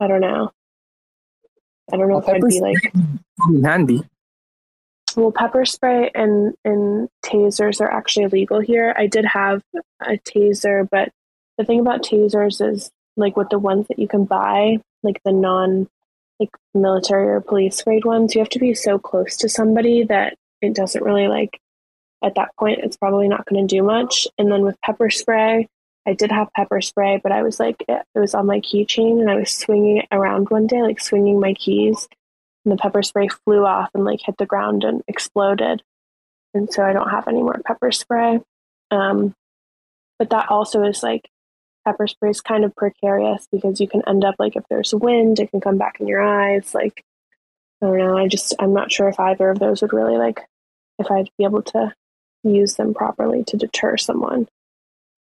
I don't know. I don't know if I'd be like handy. Well, pepper spray and and tasers are actually illegal here. I did have a taser, but the thing about tasers is like with the ones that you can buy, like the non like military or police grade ones, you have to be so close to somebody that it doesn't really like at that point it's probably not going to do much. And then with pepper spray, I did have pepper spray, but I was like it, it was on my keychain and I was swinging it around one day, like swinging my keys and the pepper spray flew off and like hit the ground and exploded. And so I don't have any more pepper spray. Um, but that also is like pepper spray is kind of precarious because you can end up like if there's wind, it can come back in your eyes. Like I don't know. I just I'm not sure if either of those would really like if I'd be able to use them properly to deter someone.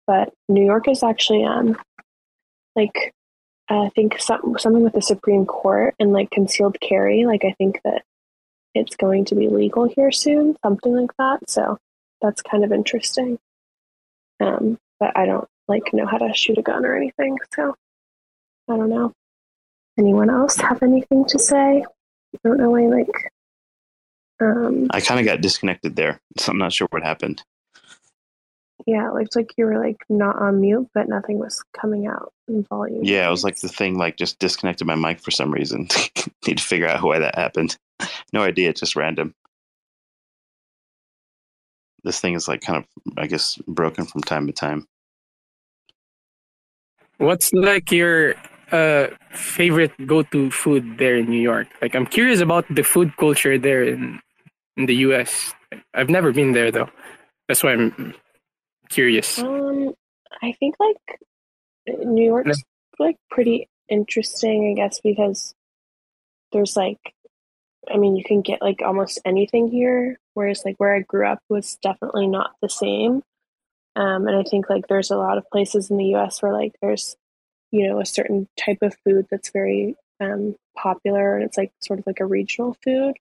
But New York is actually um like I think some, something with the Supreme Court and like concealed carry. Like I think that it's going to be legal here soon, something like that. So that's kind of interesting. Um, but I don't like know how to shoot a gun or anything, so I don't know. Anyone else have anything to say? I don't know. I like. Um, I kind of got disconnected there, so I'm not sure what happened. Yeah, it looked like you were like not on mute, but nothing was coming out in volume. Yeah, it was like the thing like just disconnected my mic for some reason. *laughs* Need to figure out why that happened. *laughs* No idea, just random. This thing is like kind of, I guess, broken from time to time. What's like your uh favorite go-to food there in New York? Like I'm curious about the food culture there in in the US. I've never been there though. That's why I'm curious. Um, I think like New York's like pretty interesting, I guess, because there's like, I mean, you can get like almost anything here, whereas like where I grew up was definitely not the same. Um, and I think like there's a lot of places in the U.S. where like there's, you know, a certain type of food that's very um, popular, and it's like sort of like a regional food.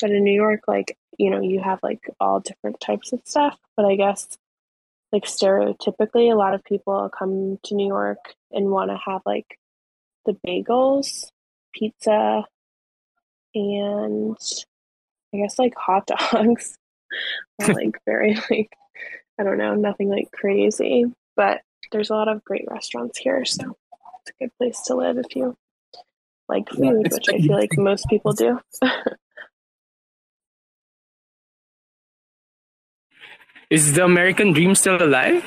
But in New York, like you know, you have like all different types of stuff. But I guess like stereotypically a lot of people come to New York and want to have like the bagels, pizza, and I guess like hot *laughs* dogs. *laughs* Like very like I don't know, nothing like crazy, but there's a lot of great restaurants here, so it's a good place to live if you like food, it's which I feel like most people do. *laughs* Is the American dream still alive?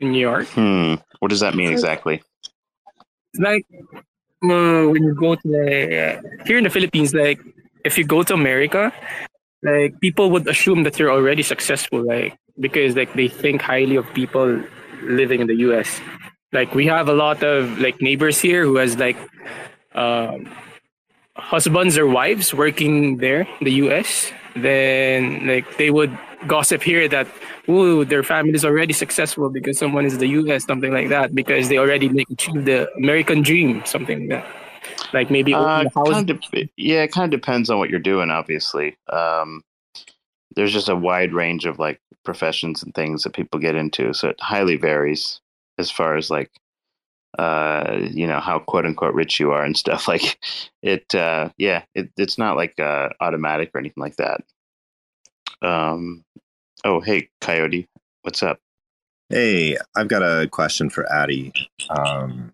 In New York? Hmm. What does that mean exactly? It's like uh, when you go to the here in the Philippines, like if you go to America, like people would assume that you're already successful, like because like they think highly of people living in the US. like we have a lot of like neighbors here who has like uh, husbands or wives working there in the US. Then like they would gossip here that ooh their family is already successful because someone is the US something like that because they already like achieved the American dream something like that. Like maybe Uh, a house. kind of, yeah, it kind of depends on what you're doing. Obviously, um, there's just a wide range of like professions and things that people get into, so it highly varies as far as like, uh, you know, how quote unquote rich you are and stuff. *laughs* Like, it, uh, yeah, it, it's not like uh, automatic or anything like that. Um, oh, hey, Coyote, what's up? Hey, I've got a question for addi. Um,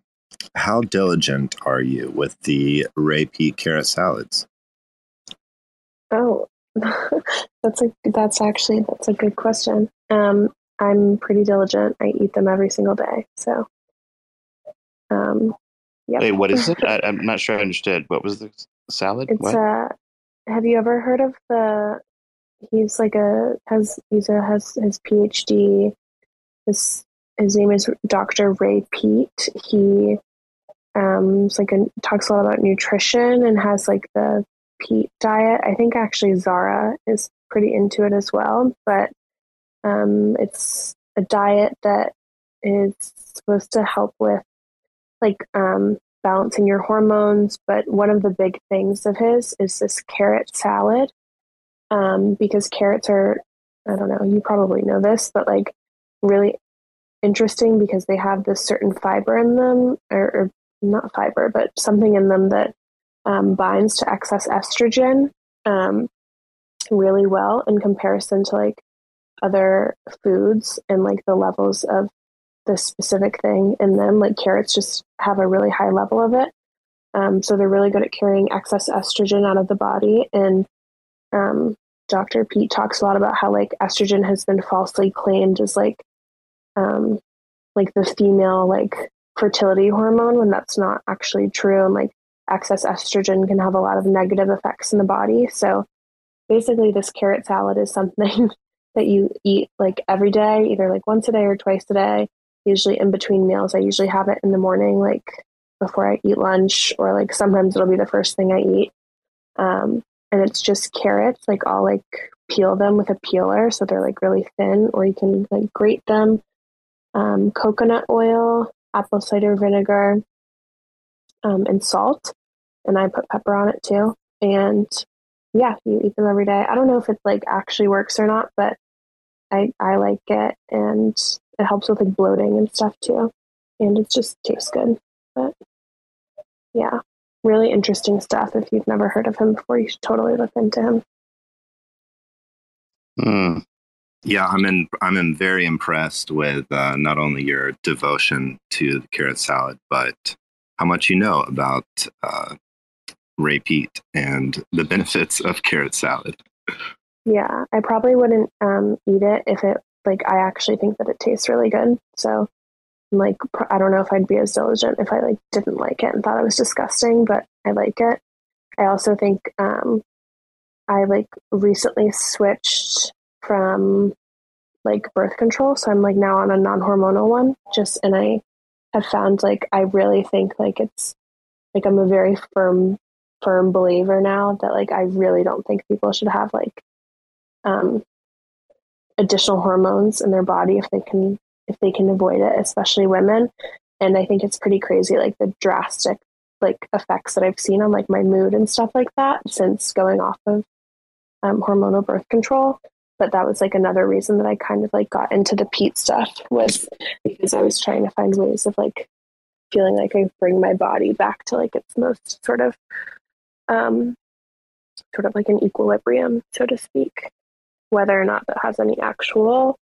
how diligent are you with the Ray Peat carrot salads? Oh, *laughs* that's a that's actually that's a good question. Um, I'm pretty diligent. I eat them every single day. So, um, yeah. Wait, what is it? I, *laughs* I'm not sure I understood. What was the salad? It's what? uh have you ever heard of the he's like a has he's a has his PhD his his name is Dr. Ray Peat. He um like a, talks a lot about nutrition and has like the Peat diet. I think actually Zara is pretty into it as well, but um it's a diet that is supposed to help with like um balancing your hormones. But one of the big things of his is this carrot salad, um, because carrots are, I don't know, you probably know this, but like really interesting because they have this certain fiber in them, or, or not fiber, but something in them that um, binds to excess estrogen um, really well in comparison to like other foods and like the levels of this specific thing in them. Like carrots just have a really high level of it. Um, so they're really good at carrying excess estrogen out of the body. And um, Dr. Peat talks a lot about how like estrogen has been falsely claimed as like um, like the female like fertility hormone when that's not actually true. And like excess estrogen can have a lot of negative effects in the body. So basically, this carrot salad is something *laughs* that you eat like every day, either like once a day or twice a day usually in between meals. I usually have it in the morning, like before I eat lunch, or like sometimes it'll be the first thing I eat. Um, and it's just carrots, like I'll like peel them with a peeler so they're like really thin, or you can like grate them. Um, coconut oil, apple cider vinegar, um, and salt. And I put pepper on it too. And yeah, you eat them every day. I don't know if it like actually works or not, but I I like it and it helps with like bloating and stuff too. And it just tastes good. But yeah, really interesting stuff. If you've never heard of him before, you should totally look into him. Hmm. Yeah, I'm in. I'm in very impressed with uh, not only your devotion to the carrot salad, but how much you know about uh, Ray Peat and the *laughs* benefits of carrot salad. Yeah, I probably wouldn't um, eat it if it like I actually think that it tastes really good. So like I don't know if I'd be as diligent if I like didn't like it and thought it was disgusting, but I like it. I also think um, I like recently switched from like birth control, so I'm like now on a non-hormonal one. Just and I have found like I really think like it's like I'm a very firm firm believer now that like I really don't think people should have like um additional hormones in their body if they can if they can avoid it, especially women. And I think it's pretty crazy like the drastic like effects that I've seen on like my mood and stuff like that since going off of um, hormonal birth control. But that was like another reason that I kind of like got into the Peat stuff was because I was trying to find ways of like feeling like I bring my body back to like its most sort of um sort of like an equilibrium, so to speak. Whether or not that has any actual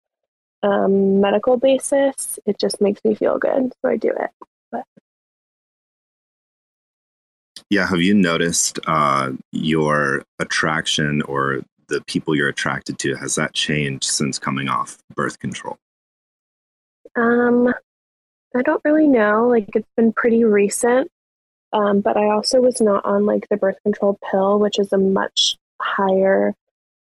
um, medical basis, it just makes me feel good, so I do it. But Yeah, have you noticed uh, your attraction or the people you're attracted to has that changed since coming off birth control? um, I don't really know. Like it's been pretty recent, um, but I also was not on like the birth control pill, which is a much higher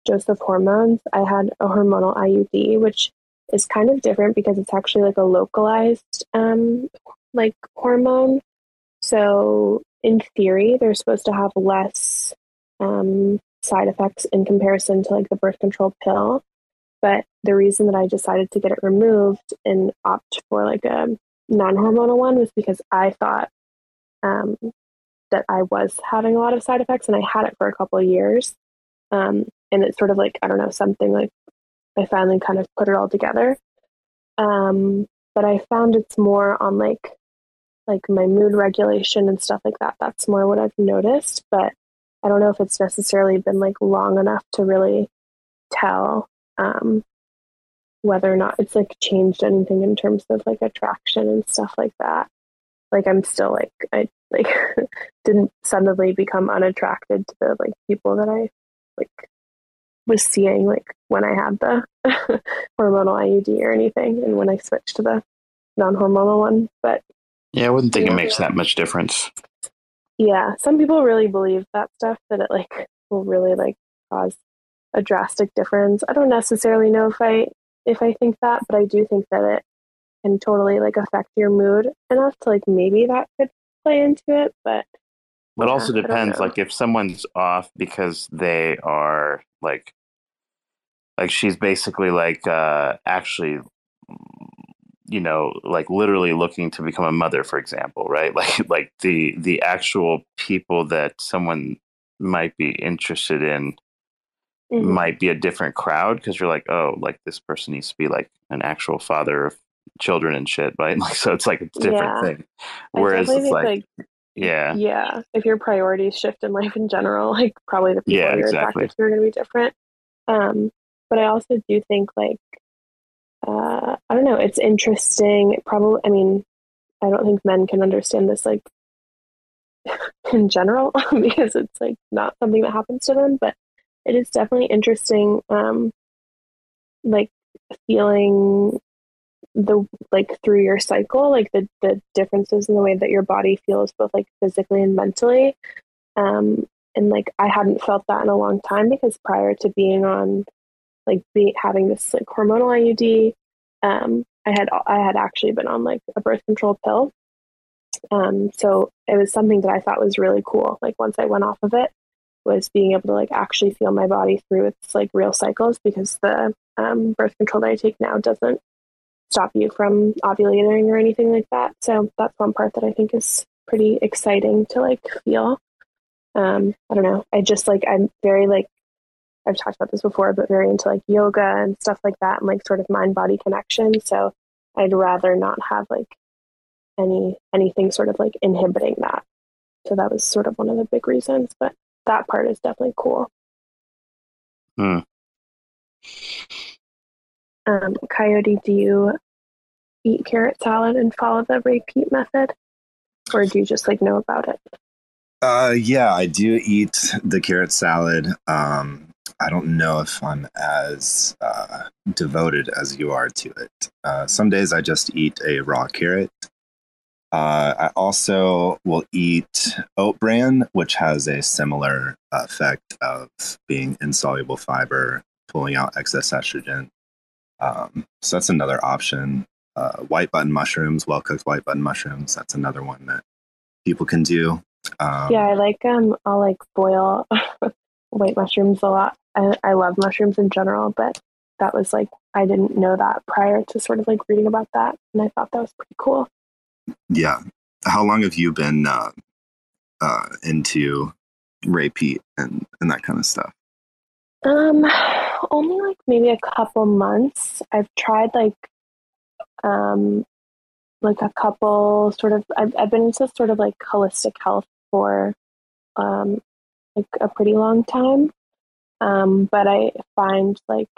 dose of hormones. I had a hormonal IUD, which is kind of different because it's actually like a localized um, like hormone. So in theory, they're supposed to have less um, side effects in comparison to like the birth control pill. But the reason that I decided to get it removed and opt for like a non-hormonal one was because I thought um, that I was having a lot of side effects, and I had it for a couple of years. Um, and it's sort of like I don't know something like I finally kind of put it all together. Um, but I found it's more on like like my mood regulation and stuff like that. That's more what I've noticed, but I don't know if it's necessarily been like long enough to really tell um, whether or not it's like changed anything in terms of like attraction and stuff like that. Like I'm still like I like *laughs* didn't suddenly become unattracted to the like people that I like was seeing like when I had the *laughs* hormonal IUD or anything, and when I switched to the non-hormonal one. But Yeah, I wouldn't think it makes that much difference. yeah, some people really believe that stuff that it like will really like cause a drastic difference. I don't necessarily know if I if I think that, but I do think that it can totally like affect your mood enough to like maybe that could play into it. But But Yeah, also depends. Like if someone's off because they are like, like she's basically like uh actually, you know, like literally looking to become a mother, for example, right? *laughs* Like like the the actual people that someone might be interested in mhm. might be a different crowd because you're like, oh, like this person needs to be like an actual father of children and shit, right? *laughs* Like so it's like a different Yeah. thing. Whereas it's like, like yeah, yeah, if your priorities shift in life in general, *laughs* like probably the people Yeah, you're exactly. attracted to are going to be different. Um, but I also do think like uh, I don't know, it's interesting. It probably, I mean, I don't think men can understand this like *laughs* in general *laughs* because it's like not something that happens to them, but it is definitely interesting. Um, like feeling the like through your cycle like the the differences in the way that your body feels both like physically and mentally um and like i hadn't felt that in a long time because prior to being on like be having this like hormonal iud um i had i had actually been on like a birth control pill um so it was something that i thought was really cool like once i went off of it was being able to like actually feel my body through its like real cycles because the um, birth control that i take now doesn't stop you from ovulating or anything like that. So that's one part that I think is pretty exciting to like feel. Um, I don't know. I just like I'm very like I've talked about this before, but very into like yoga and stuff like that and like sort of mind body connection. So I'd rather not have like any anything sort of like inhibiting that. So that was sort of one of the big reasons. But that part is definitely cool. Hmm. Um, Coyote, do you eat carrot salad and follow the Ray Peat method? Or do you just like know about it? Uh, yeah, I do eat the carrot salad. Um, I don't know if I'm as uh, devoted as you are to it. Uh, some days I just eat a raw carrot. Uh, I also will eat oat bran, which has a similar effect of being insoluble fiber, pulling out excess estrogen. Um, so that's another option. Uh, white button mushrooms, well cooked white button mushrooms. That's another one that people can do. Um, yeah, I like um I'll like boil *laughs* white mushrooms a lot. I, I love mushrooms in general, but that was like I didn't know that prior to sort of like reading about that and I thought that was pretty cool. yeah. How long have you been uh, uh, into Ray Peat and, and that kind of stuff? Um, only like maybe a couple months. I've tried like, um, like a couple sort of. I've I've been into sort of like holistic health for, um, like a pretty long time. Um, but I find like,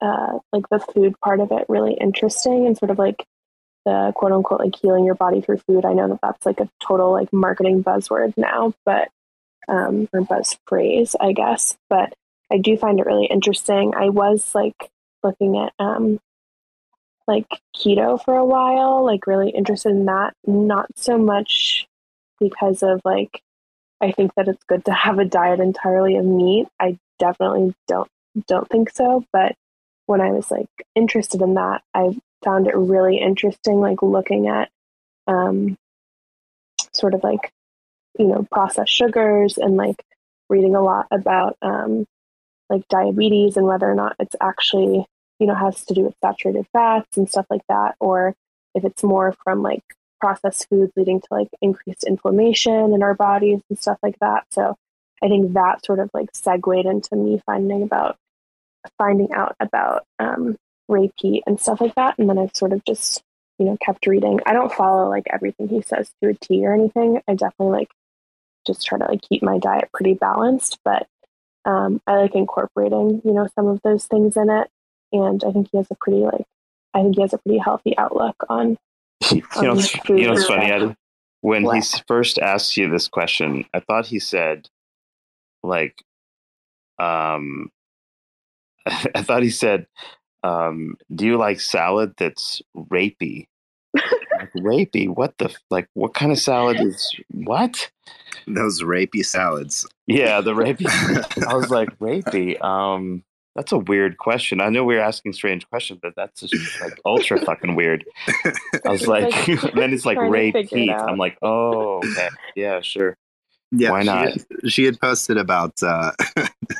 uh, like the food part of it really interesting and sort of like the quote unquote like healing your body through food. I know that that's like a total like marketing buzzword now, but um, or buzz phrase, I guess. But I do find it really interesting. I was like looking at um like keto for a while, like really interested in that. Not so much because of like I think that it's good to have a diet entirely of meat. I definitely don't don't think so, but when I was like interested in that, I found it really interesting, like looking at um, sort of like, you know, processed sugars and like reading a lot about um, like diabetes and whether or not it's actually, you know, has to do with saturated fats and stuff like that, or if it's more from like processed foods leading to like increased inflammation in our bodies and stuff like that. So I think that sort of like segued into me finding about finding out about um, Ray Peat and stuff like that. And then I've sort of just, you know, kept reading. I don't follow like everything he says to a T or anything. I definitely like just try to like keep my diet pretty balanced, but um, I like incorporating, you know, some of those things in it. And I think he has a pretty like, I think he has a pretty healthy outlook on. You know, it's- you know, it's funny. stuff. When he What? s- first asked you this question, I thought he said, like, um, *laughs* I thought he said, um, "Do you like salad that's rapey?" like, rapey? What the like? What kind of salad is *laughs* what? Those rapey salads. Yeah, the rapey. *laughs* I was like, rapey. Um, that's a weird question. I know we are asking strange questions, but that's just like ultra fucking weird. I was *laughs* like, like, *laughs* then it's like Ray to rape figure it Pete. I'm like, oh, okay, yeah, sure. Yeah, Why she not? had- She had, posted about uh,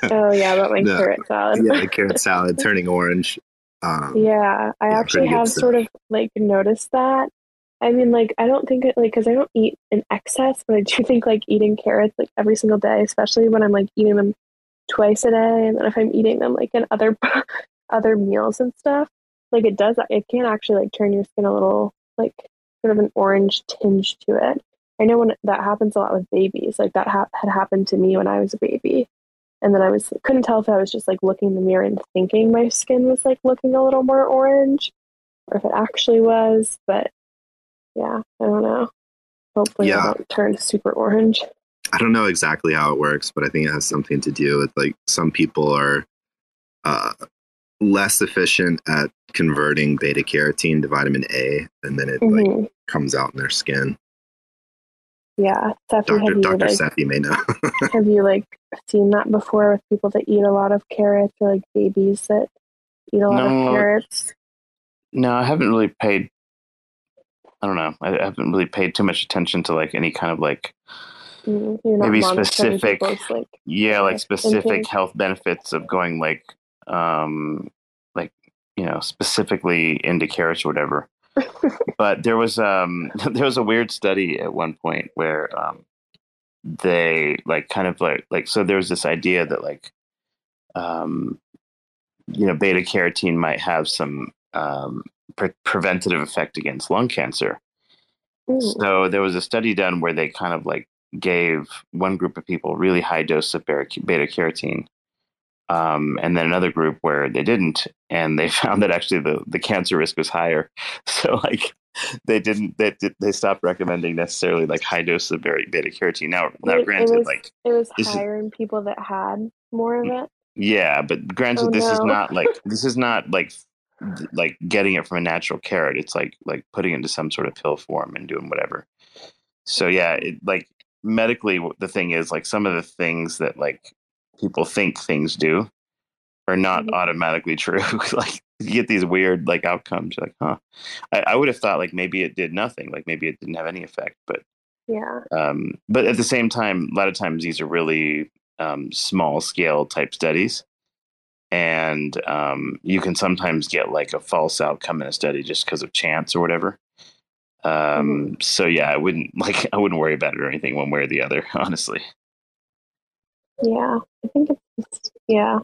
Oh yeah, about my No. *laughs* carrot salad. yeah, the carrot salad turning orange. Um, Yeah, I Yeah, actually have stuff. sort of like noticed that. I mean, like, I don't think it like because I don't eat in excess, but I do think like eating carrots like every single day, especially when I'm like eating them twice a day, and then if I'm eating them like in other *laughs* other meals and stuff, like it does. It can actually like turn your skin a little like sort of an orange tinge to it. I know when that happens a lot with babies. Like that ha- had happened to me when I was a baby. And then I was couldn't tell if I was just like looking in the mirror and thinking my skin was like looking a little more orange, or if it actually was. But yeah, I don't know. Hopefully, Yeah. I don't turn super orange. I don't know exactly how it works, but I think it has something to do with like some people are uh, less efficient at converting beta carotene to vitamin A, and then it like Mhm. comes out in their skin. Yeah, Cephii, Doctor have Doctor like Cephii may know. *laughs* have you like seen that before with people that eat a lot of carrots or like babies that eat a lot No. of carrots? No, I haven't really paid. I don't know. I haven't really paid too much attention to like any kind of like You're not Maybe specific- like yeah, like specific health benefits of going like um like you know specifically into carrots or whatever. *laughs* but there was um *laughs* there was a weird study at one point where um they like kind of like like so there was this idea that like um you know beta carotene might have some um pre- preventative effect against lung cancer Ooh. so there was a study done where they kind of like gave one group of people really high dose of beta carotene, um, and then another group where they didn't, and they *laughs* found that actually the, the cancer risk was higher. *laughs* So like they didn't they they stopped recommending necessarily like high dose of beta carotene. Now now Wait, it granted was- like it was this is- in people that had more of it. yeah, but granted Oh, this is not like *laughs* this is not like like getting it from a natural carrot. It's like like putting it into some sort of pill form and doing whatever. So yeah, it, like medically, the thing is like some of the things that like people think things do are not Mhm. automatically *laughs* true. like you get these weird like outcomes. You're like, huh? I, I would have thought like maybe it did nothing. Like maybe it didn't have any effect, but Yeah. um, but at the same time, a lot of times these are really um, small scale type studies. And um, you can sometimes get like a false outcome in a study just because of chance or whatever. Um, So yeah, I wouldn't *laughs* like I wouldn't worry about it or anything one way or the other. *laughs* Honestly, Yeah. I think it's yeah.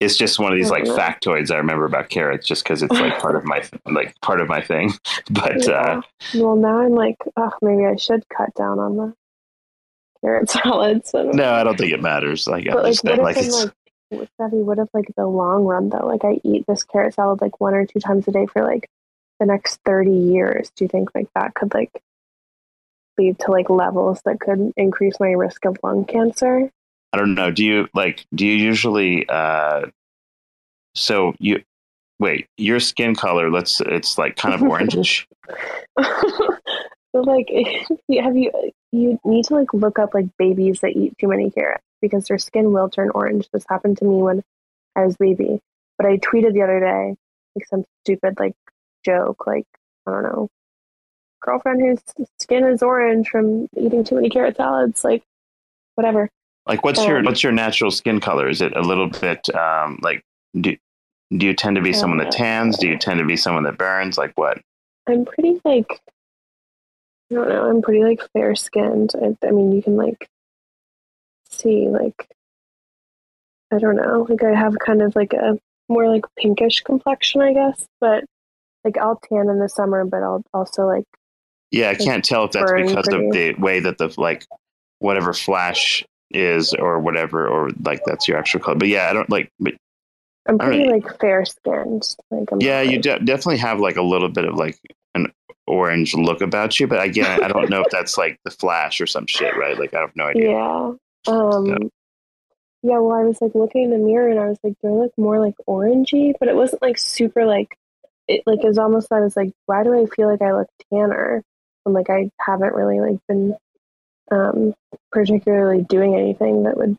it's just one of these like Mhm. factoids I remember about carrots, just because it's like part of my *laughs* like part of my thing. But uh, well, now I'm like, oh, maybe I should cut down on the carrot salads. Don't no, I don't think it matters. Like But like, what like if it's. like, what if like the long run though? Like, I eat this carrot salad like one or two times a day for like the next thirty years. Do you think like that could like lead to like levels that could increase my risk of lung cancer? I don't know. Do you like? Do you usually? uh So you wait. Your skin color. Let's. It's like kind of orangish. *laughs* so like, *laughs* have you you need to like look up like babies that eat too many carrots because their skin will turn orange. This happened to me when I was baby. but I tweeted the other day like some stupid like joke, like I don't know, girlfriend whose skin is orange from eating too many carrot salads, like whatever. Like, what's your Um, what's your natural skin color? Is it a little bit um, like do do you tend to be someone that tans? Do you tend to be someone that burns? Like what? I'm pretty like I don't know. I'm pretty like fair skinned. I, I mean, you can like see like I don't know. Like I have kind of like a more like pinkish complexion, I guess. But like I'll tan in the summer, but I'll also like Yeah, I can't tell if that's because of the way that the like whatever flash is or whatever, or like that's your actual color. But yeah, I don't like. But I'm pretty like fair skinned. Like I'm yeah, not, you like, de- definitely have like a little bit of like an orange look about you. But again, I don't know if that's like the flash or some shit, right? Like I have no idea. Yeah. Um yeah, well I was like looking in the mirror and I was like, do I look more like orangey? But it wasn't like super like it like was almost I was like, why do I feel like I look tanner? And like I haven't really like been um particularly doing anything that would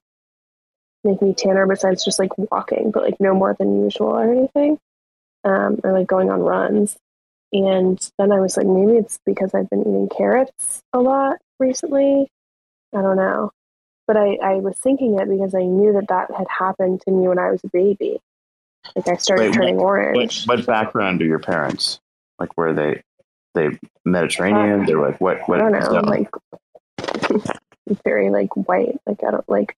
make me tanner besides just like walking, but like no more than usual or anything. Um or like going on runs. And then I was like, maybe it's because I've been eating carrots a lot recently. I don't know. But I, I was thinking it because I knew that that had happened to me when I was a baby. Like I started Wait, turning What, orange. what background do your parents? Like were they they Mediterranean? They're like what? what I don't know, like *laughs* very like white. Like I don't like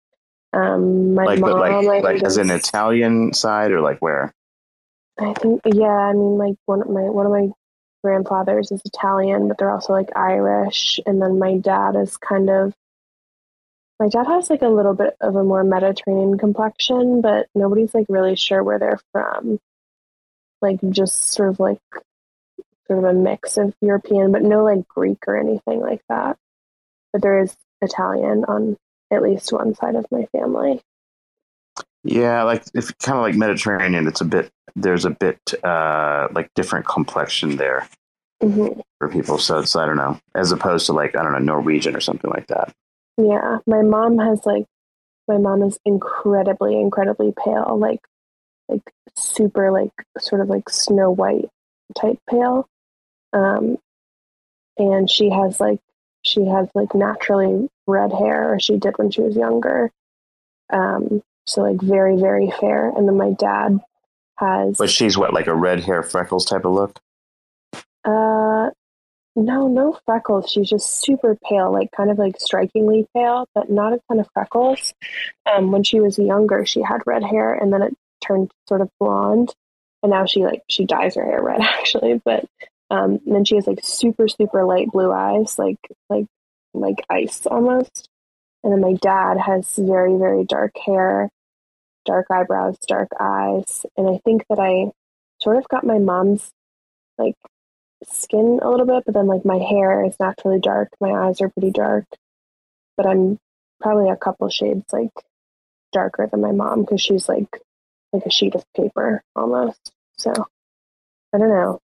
um my like mom I like like as an Italian side or like where? I think yeah, I mean like one of my one of my grandfathers is Italian, but they're also like Irish, and then my dad is kind of my dad has like a little bit of a more Mediterranean complexion, but nobody's like really sure where they're from. Like just sort of like sort of a mix of European, but no like Greek or anything like that. But there is Italian on at least one side of my family. Yeah, like if kind of like Mediterranean, it's a bit there's a bit uh like different complexion there hmm for people. So it's I don't know, as opposed to like I don't know Norwegian or something like that. Yeah, my mom has like my mom is incredibly incredibly pale, like like super like sort of like snow white type pale. Um and she has like she has like naturally red hair or she did when she was younger. Um so like very very fair and then my dad has But she's what like a red hair freckles type of look. Uh, no, no freckles. She's just super pale, like kind of like strikingly pale, but not a ton of freckles. Um, when she was younger, she had red hair, and then it turned sort of blonde, and now she like she dyes her hair red *laughs* actually. But um, then she has like super super light blue eyes, like like like ice almost. And then my dad has very very dark hair, dark eyebrows, dark eyes, and I think that I sort of got my mom's like skin a little bit, but then like my hair is naturally dark. My eyes are pretty dark, but I'm probably a couple shades like darker than my mom because she's like like a sheet of paper almost. So I don't know,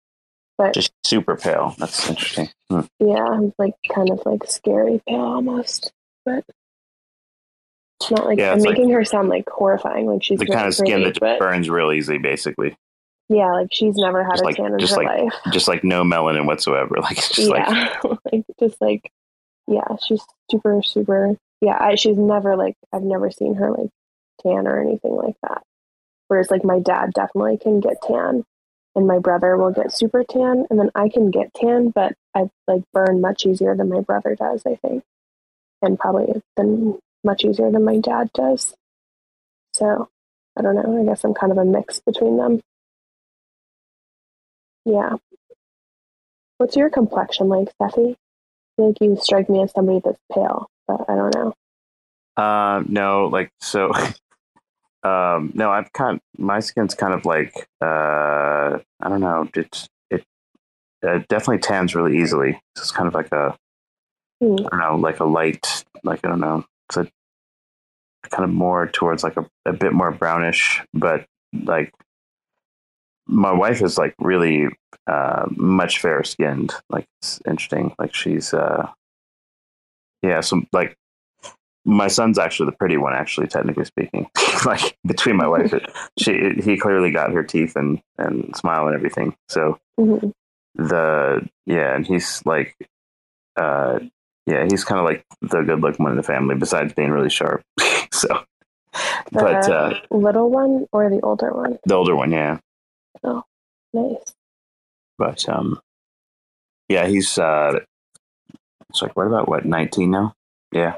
but Just super pale. That's interesting. Hmm. yeah, I'm like kind of like scary pale almost, but it's not like Yeah, I'm it's like- making her sound like horrifying. Like she's The kind of skin pretty, that but burns real easy, basically. Yeah, like she's never had Just a like- tan in just her like- life. *laughs* Just like no melanin whatsoever. *laughs* Like it's just like yeah, *laughs* like just like yeah, she's super super. Yeah, I, she's never like I've never seen her like tan or anything like that. Whereas like my dad definitely can get tan, and my brother will get super tan, and then I can get tan, but I like burn much easier than my brother does. I think, and probably than much easier than my dad does. So I don't know. I guess I'm kind of a mix between them. Yeah. What's your complexion like, Cephii? I feel like you strike me as somebody that's pale, but I don't know. Um, no, like so. *laughs* um, no, I've kind. My skin's kind of like uh, I don't know. It's it uh, definitely tans really easily. It's kind of like a Hmm. I don't know, like a light, like I don't know. It's a kind of more towards like a, a bit more brownish, but like my wife is like really uh, much fairer skinned. Like it's interesting. Like she's uh, yeah, So like my son's actually the pretty one, actually, technically speaking. *laughs* like between my wife, and *laughs* she he clearly got her teeth and and smile and everything. So Mhm. the yeah, and he's like, uh, yeah, he's kind of like the good looking one in the family, besides being really sharp. *laughs* so, The but uh, little one or the older one? the older one, yeah, Oh, nice. but um, yeah, he's uh, it's like what about what nineteen now? Yeah,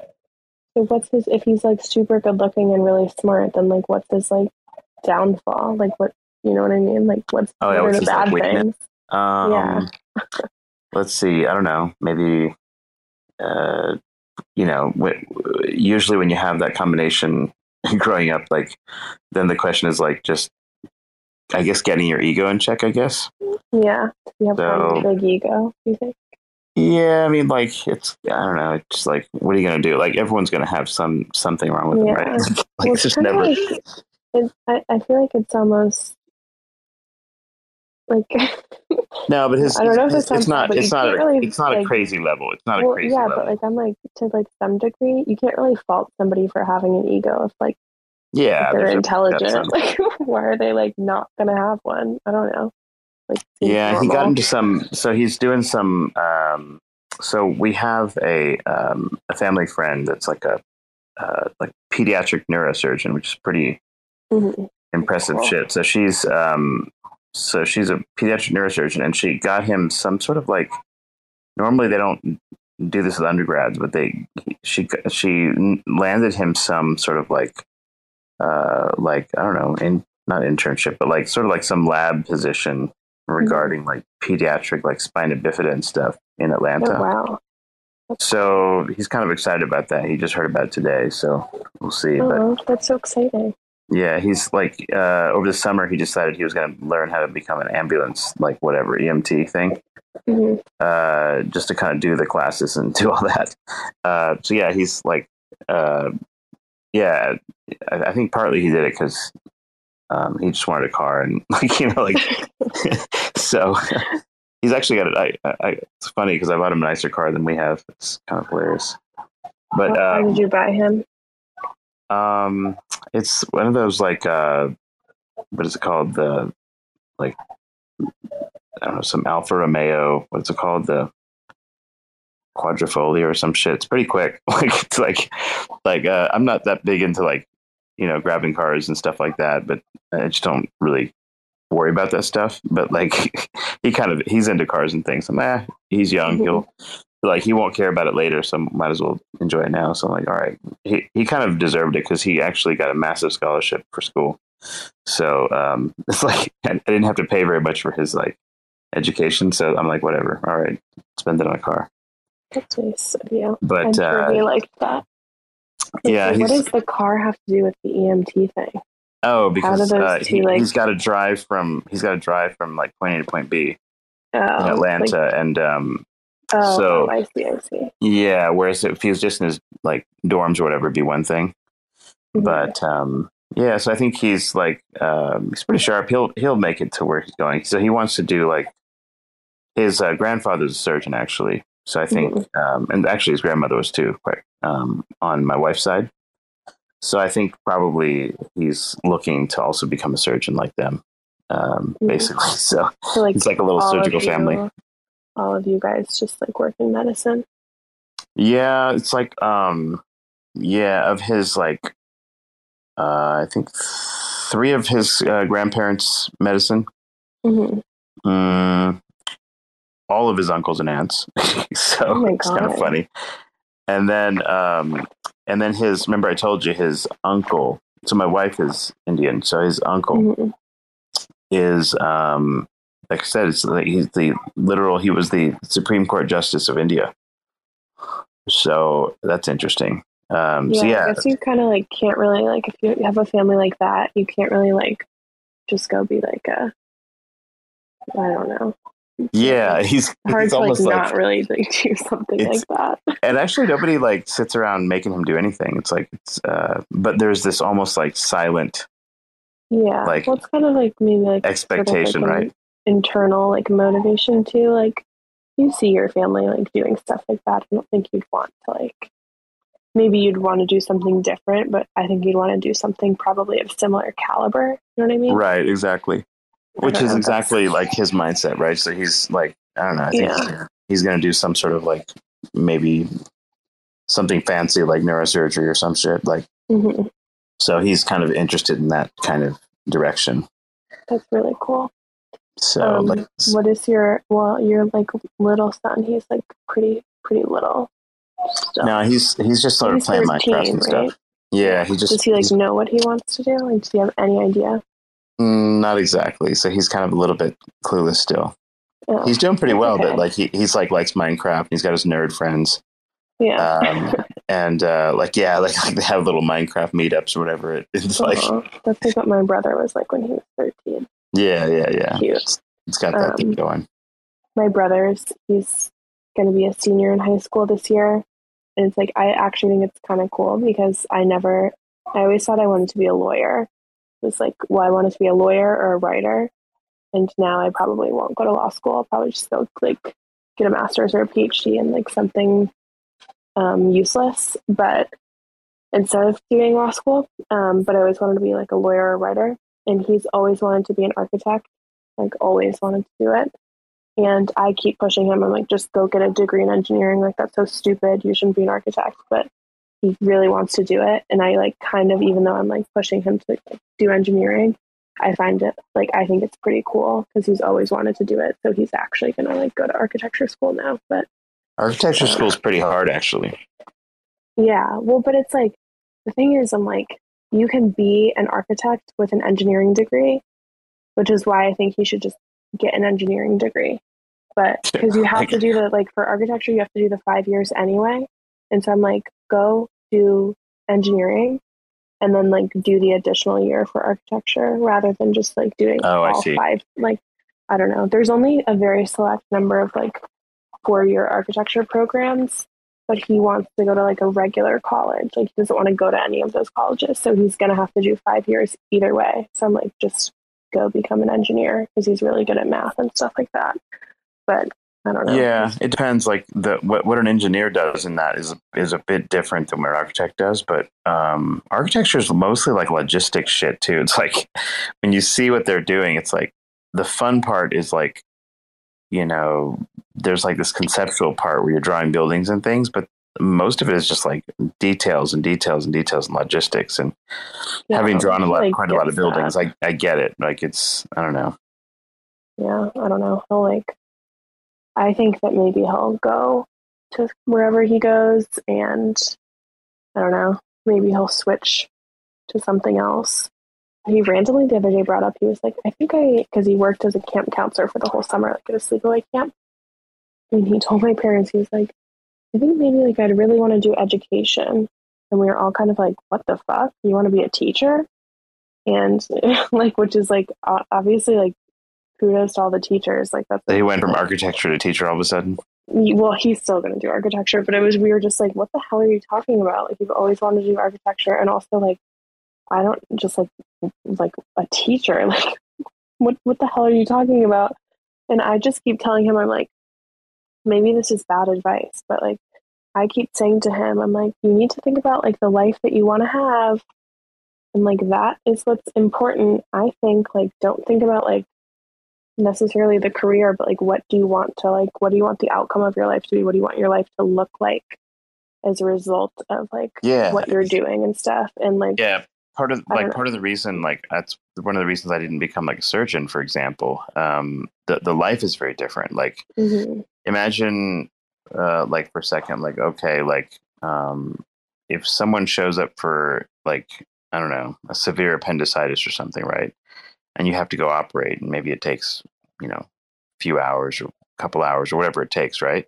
So what's his if he's like super good looking and really smart, then like what's his like downfall? Like what you know what I mean? Like what's Oh, yeah, what's the his, bad weakness? things? Um, Yeah. let's see. I don't know. Maybe, uh, you know, usually when you have that combination *laughs* growing up, like, then the question is like just, I guess, getting your ego in check. I guess. Yeah. You have So- a big ego, you think? Yeah, I mean, like, it's I don't know. It's just like, what are you gonna do? Like, everyone's gonna have some something wrong with them, right? *laughs* Like, Well, it's just never. like it, I, I feel like it's almost like *laughs* No, but his, I don't know if his- it it's not. It's not. A, really, it's not a crazy level. It's not a well, crazy yeah, level. but like I'm like to like some degree, you can't really fault somebody for having an ego if like yeah, they're intelligent. *laughs* Like why are they like not gonna have one? I don't know. Like yeah he got into some so he's doing some um so we have a um a family friend that's like a uh like pediatric neurosurgeon which is pretty Mhm. impressive Cool. shit so she's um so she's a pediatric neurosurgeon and she got him some sort of like normally they don't do this with undergrads but they she she landed him some sort of like uh like i don't know in not internship but like sort of like some lab position regarding like pediatric like spina bifida and stuff in atlanta Oh wow. so he's kind of excited about that he just heard about it today so we'll see but Oh, that's so exciting. yeah, he's like uh, over the summer he decided he was going to learn how to become an ambulance, like whatever EMT thing, Mhm. uh, just to kind of do the classes and *laughs* do all that. Uh, so yeah, he's like, uh, yeah, I, I think partly he did it because um, he just wanted a car and *laughs* like you know like *laughs* so. *laughs* He's actually got it. I, I, it's funny because I bought him a nicer car than we have. It's kind of hilarious. But How- how uh, did you buy him? um, it's one of those like uh, what is it called? The like I don't know, some Alfa Romeo. What's it called? The Quadrifoglio or some shit. It's pretty quick. *laughs* Like it's like like uh, I'm not that big into like you know grabbing cars and stuff like that, but I just don't really worry about that stuff. But like *laughs* he kind of he's into cars and things. I'm eh, he's young. Mhm. He'll like he won't care about it later, so might as well enjoy it now. So I'm like, all right, he he kind of deserved it because he actually got a massive scholarship for school. So um, *laughs* it's like I I didn't have to pay very much for his like education. So I'm like, whatever, all right, spend it on a car. That's nice of you. But I'm uh, he liked that. But yeah, so what does the car have to do with the EMT thing? oh because uh, he, like- he's got to drive from he's got to drive from like point A to point B Oh, in like- Atlanta, and um, oh, so- oh, I see, I see. yeah. Whereas if he was just in his like dorms or whatever, it'd be one thing. Mhm. but um yeah so i think he's like um he's pretty sharp he'll he'll make it to where he's going so he wants to do like his uh, grandfather's a surgeon actually so i think um and actually his grandmother was too quite um on my wife's side. So i think probably he's looking to also become a surgeon like them um Mhm. basically. *laughs* So So like it's like a little surgical you- family. All of you guys just like work in medicine. yeah it's like um yeah of his like uh i think three of his uh, grandparents medicine. Hmm Mm, all of his uncles and aunts. *laughs* so Oh it's kind of funny. And then, um, and then his. Remember, I told you his uncle. So my wife is Indian. So his uncle hmm is, um, like I said, it's like he's the literal. He was the Supreme Court Justice of India. So that's interesting. Um, Yeah, so I yeah, guess you kind of like can't really like if you have a family like that, you can't really like just go be like a I don't know. Yeah, *laughs* he's Hard he's to like almost like not really *laughs* like do something like that. *laughs* and actually nobody like sits around making him do anything it's like it's uh but there's this almost like silent Yeah, like, well, it's kind of like maybe like sort of, expectation like, right Internal like motivation too. Like you see your family like doing stuff like that. I don't think you'd want to like maybe you'd want to do something different, but I think you'd want to do something probably of similar caliber. You know what I mean? Right, exactly. Which is know if that's- exactly like his mindset, right? So he's like, I don't know, I think Yeah. he's going to do some sort of like maybe something fancy like neurosurgery or some shit. Like, Mhm. so he's kind of interested in that kind of direction. That's really cool. So, um, like, what is your well, your like little son? He's like pretty pretty little. Still. no, he's he's just sort of playing 13, Minecraft and right? stuff. Yeah, he just Does he like know what he wants to do? Like, does he have any idea? Mm, not exactly. So he's kind of a little bit clueless still. Oh, He's doing pretty well, okay. but like he, he's like likes Minecraft. He's got his nerd friends. yeah. um, *laughs* and uh, like yeah, like, *laughs* like they have little Minecraft meetups or whatever. It, it's like that's like what my brother was like when he was thirteen. yeah, yeah, yeah. Cute. It's, it's got that thing Um, going. my brother's he's going to be a senior in high school this year and it's like i actually think it's kind of cool because i never i always thought i wanted to be a lawyer was like well i wanted to be a lawyer or a writer and now i probably won't go to law school i'll probably just go like get a master's or a phd in like something um, useless but instead of doing law school um, but i always wanted to be like a lawyer or a writer and he's always wanted to be an architect like always wanted to do it and I keep pushing him. I'm like, just go get a degree in engineering. Like, that's so stupid. You shouldn't be an architect. But he really wants to do it. And I like kind of, even though I'm like pushing him to like, do engineering, I find it like, I think it's pretty cool because he's always wanted to do it. So he's actually going to like go to architecture school now. But Architecture school's pretty hard, actually. yeah, well, but it's like, the thing is, I'm like, you can be an architect with an engineering degree, which is why I think he should just get an engineering degree. But *laughs* because you have to do the, like, for architecture, you have to do the five years anyway. And so I'm like, go do engineering and then, like, do the additional year for architecture rather than just, like, doing Oh, I all see. five. Like, I don't know. There's only a very select number of, like, four year architecture programs but he wants to go to like a regular college. Like he doesn't want to go to any of those colleges. So he's going to have to do five years either way. So I'm like, just go become an engineer because he's really good at math and stuff like that. But I don't know. Yeah, it depends. Like the what, what an engineer does in that is is a bit different than what an architect does. But um, architecture is mostly like logistics shit too. It's like when you see what they're doing, it's like the fun part is like you know there's like this conceptual part where you're drawing buildings and things, but most of it is just like details and details and details and logistics. And Yeah, having drawn a lot, like, quite a lot of gets that. buildings, I I get it. Like it's I don't know. Yeah, I don't know. He'll like, I think that maybe he'll go to wherever he goes and I don't know, maybe he'll switch to something else. He randomly the other day brought up, he was like, I think I, because he worked as a camp counselor for the whole summer, like at a sleepaway camp. And he told my parents, he was like, I think maybe like I'd really want to do education. And we were all kind of like, what the fuck? You want to be a teacher? And *laughs* like, which is like, obviously like kudos to all the teachers. Like that's He went from architecture to teacher all of a sudden. well, he's still going to do architecture, but it was we were just like, what the hell are you talking about? Like you've always wanted to do architecture, and also like, I don't just like like a teacher. *laughs* Like, what what the hell are you talking about? And I just keep telling him, I'm like, maybe this is bad advice, but like, I keep saying to him, I'm like, you need to think about like the life that you want to have, and like that is what's important. I think like don't think about like necessarily the career, but like what do you want to like what do you want the outcome of your life to be? What do you want your life to look like as a result of like Yeah. what you're doing and stuff? And like Yeah, part of like part of the reason, like that's one of the reasons I didn't become like a surgeon, for example. Um, the the life is very different. Like mhm, imagine, uh, like for a second, like okay, like um, if someone shows up for like I don't know a severe appendicitis or something, right? And you have to go operate, and maybe it takes you know a few hours or a couple hours or whatever it takes, right?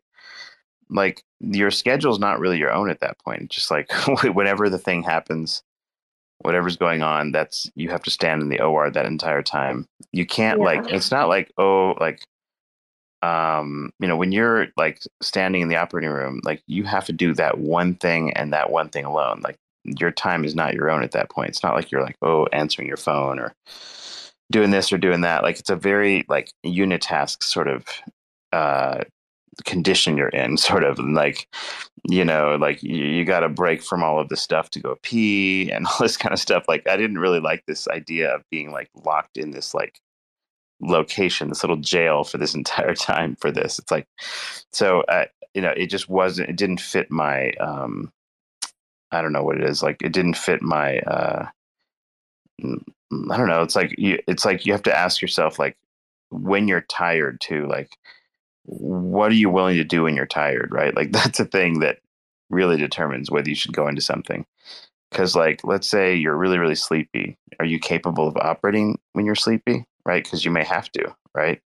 Like your schedule's not really your own at that point. Just like *laughs* whenever the thing happens, whatever's going on, that's you have to stand in the OR that entire time. You can't like it's not like oh like um you know when you're like standing in the operating room like you have to do that one thing and that one thing alone like your time is not your own at that point it's not like you're like oh answering your phone or doing this or doing that like it's a very like unitask sort of uh condition you're in *laughs* sort of like you know, like you, you got to break from all of this stuff to go pee *laughs* and all this kind of stuff. Like I didn't really like this idea of being like locked in this like location, this little jail for this *laughs* entire time for this. It's like, so uh, you know, it just wasn't. It didn't fit my. um I don't know what it is. Like it didn't fit my. uh I don't know. It's like you. It's like you have to ask yourself, like, when you're tired, too. Like, what are you willing to do when you're tired? Right. Like *laughs* that's a thing that really determines whether you should go into something. Because, like, let's say you're really, really sleepy. Are you capable of operating when you're sleepy? Right. Because you may have to. Right.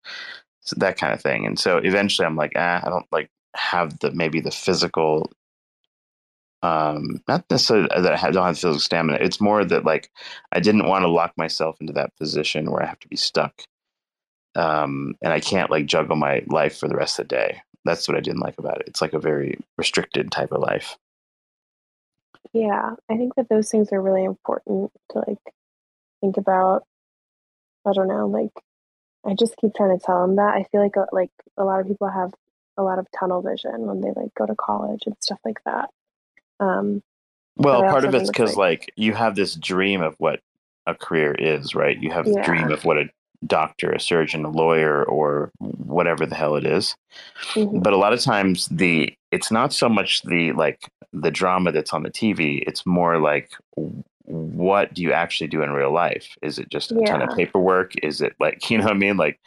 So that kind of thing. And so eventually, I'm like, ah, I don't like have the maybe the physical um not necessarily that i don't have physical stamina it's more that like i didn't want to lock myself into that position where i have to be stuck um and i can't like juggle my life for the rest of the day that's what i didn't like about it it's like a very restricted type of life Yeah, I think that those things are really important to like think about. I don't know, like I just keep trying to tell them that. I feel like uh, like a lot of people have a lot of tunnel vision when they like go to college and stuff like that. Um, well part of it's because like you have this dream of what a career is right? You have the dream of what a doctor a surgeon a lawyer or whatever the hell it is. Mhm, but a lot of times the it's not so much the like the drama that's on the TV it's more like what do you actually do in real life? Is it just a ton of paperwork? Is it like *laughs* you know what I mean? Like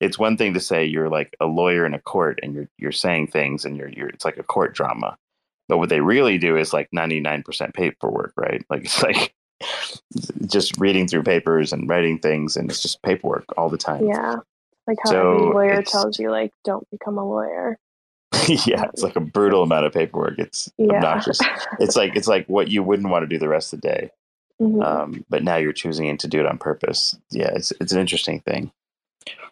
it's one thing to say you're like a lawyer in a court and you're you're saying things and you're you're it's like a court drama but what they really do is like 99% paperwork right? Like it's like *laughs* just reading through papers and writing things and it's just paperwork all the time. Yeah, like how So every lawyer tells you like don't become a lawyer. *laughs* yeah it's like a brutal amount of paperwork. It's Yeah, obnoxious. It's like it's like what you wouldn't want to do the rest of the day. *laughs* Mhm, um, but now you're choosing to do it on purpose. Yeah it's it's an interesting thing.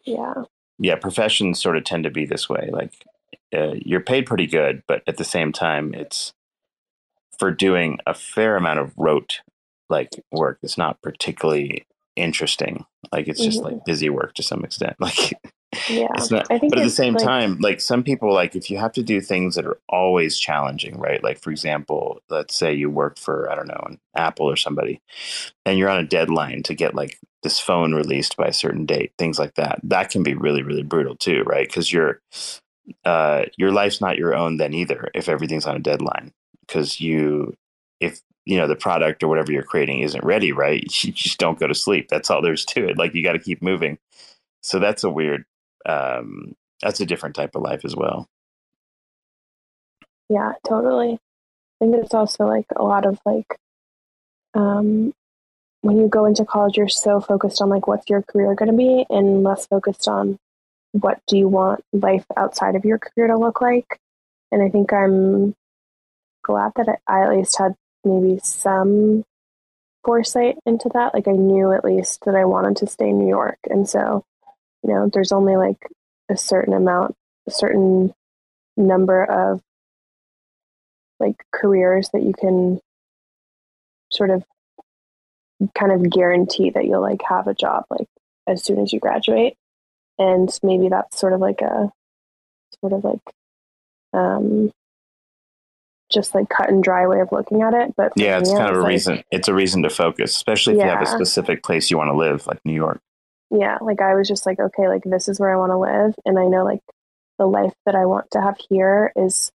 Yeah, yeah professions sort of tend to be this way like uh, you're paid pretty good but at the same time it's for doing a fair amount of rote like work that's not particularly interesting like it's just Mhm. like busy work to some extent *laughs* like yeah. it's not but at the same like- time like some people like if you have to do things that are always challenging right like for example let's say you work for i don't know an apple or somebody and you're on a deadline to get like this phone released by a certain date things like that that can be really really brutal too right because your uh your life's not your own then either if everything's on a deadline because you if you know the product or whatever you're creating isn't ready right? *laughs* You just don't go to sleep. That's all there's to it. Like you got to keep moving. So that's a weird um that's a different type of life as well. Yeah, totally. I think it's also like a lot of like um when you go into college you're so focused on like what's your career going to be and less focused on what do you want life outside of your career to look like. And I think I'm glad that I, at least had maybe some foresight into that. Like I knew at least that I wanted to stay in New York. And so, you know, there's only like a certain amount, a certain number of like careers that you can sort of kind of guarantee that you'll like have a job like as soon as you graduate and maybe that's sort of like a sort of like um just like cut and dry way of looking at it but yeah it's kind of a like- reason it's a reason to focus especially if you have a specific place you want to live like new york. Yeah like i was just like okay like this is where i want to live and i know like the life that i want to have here is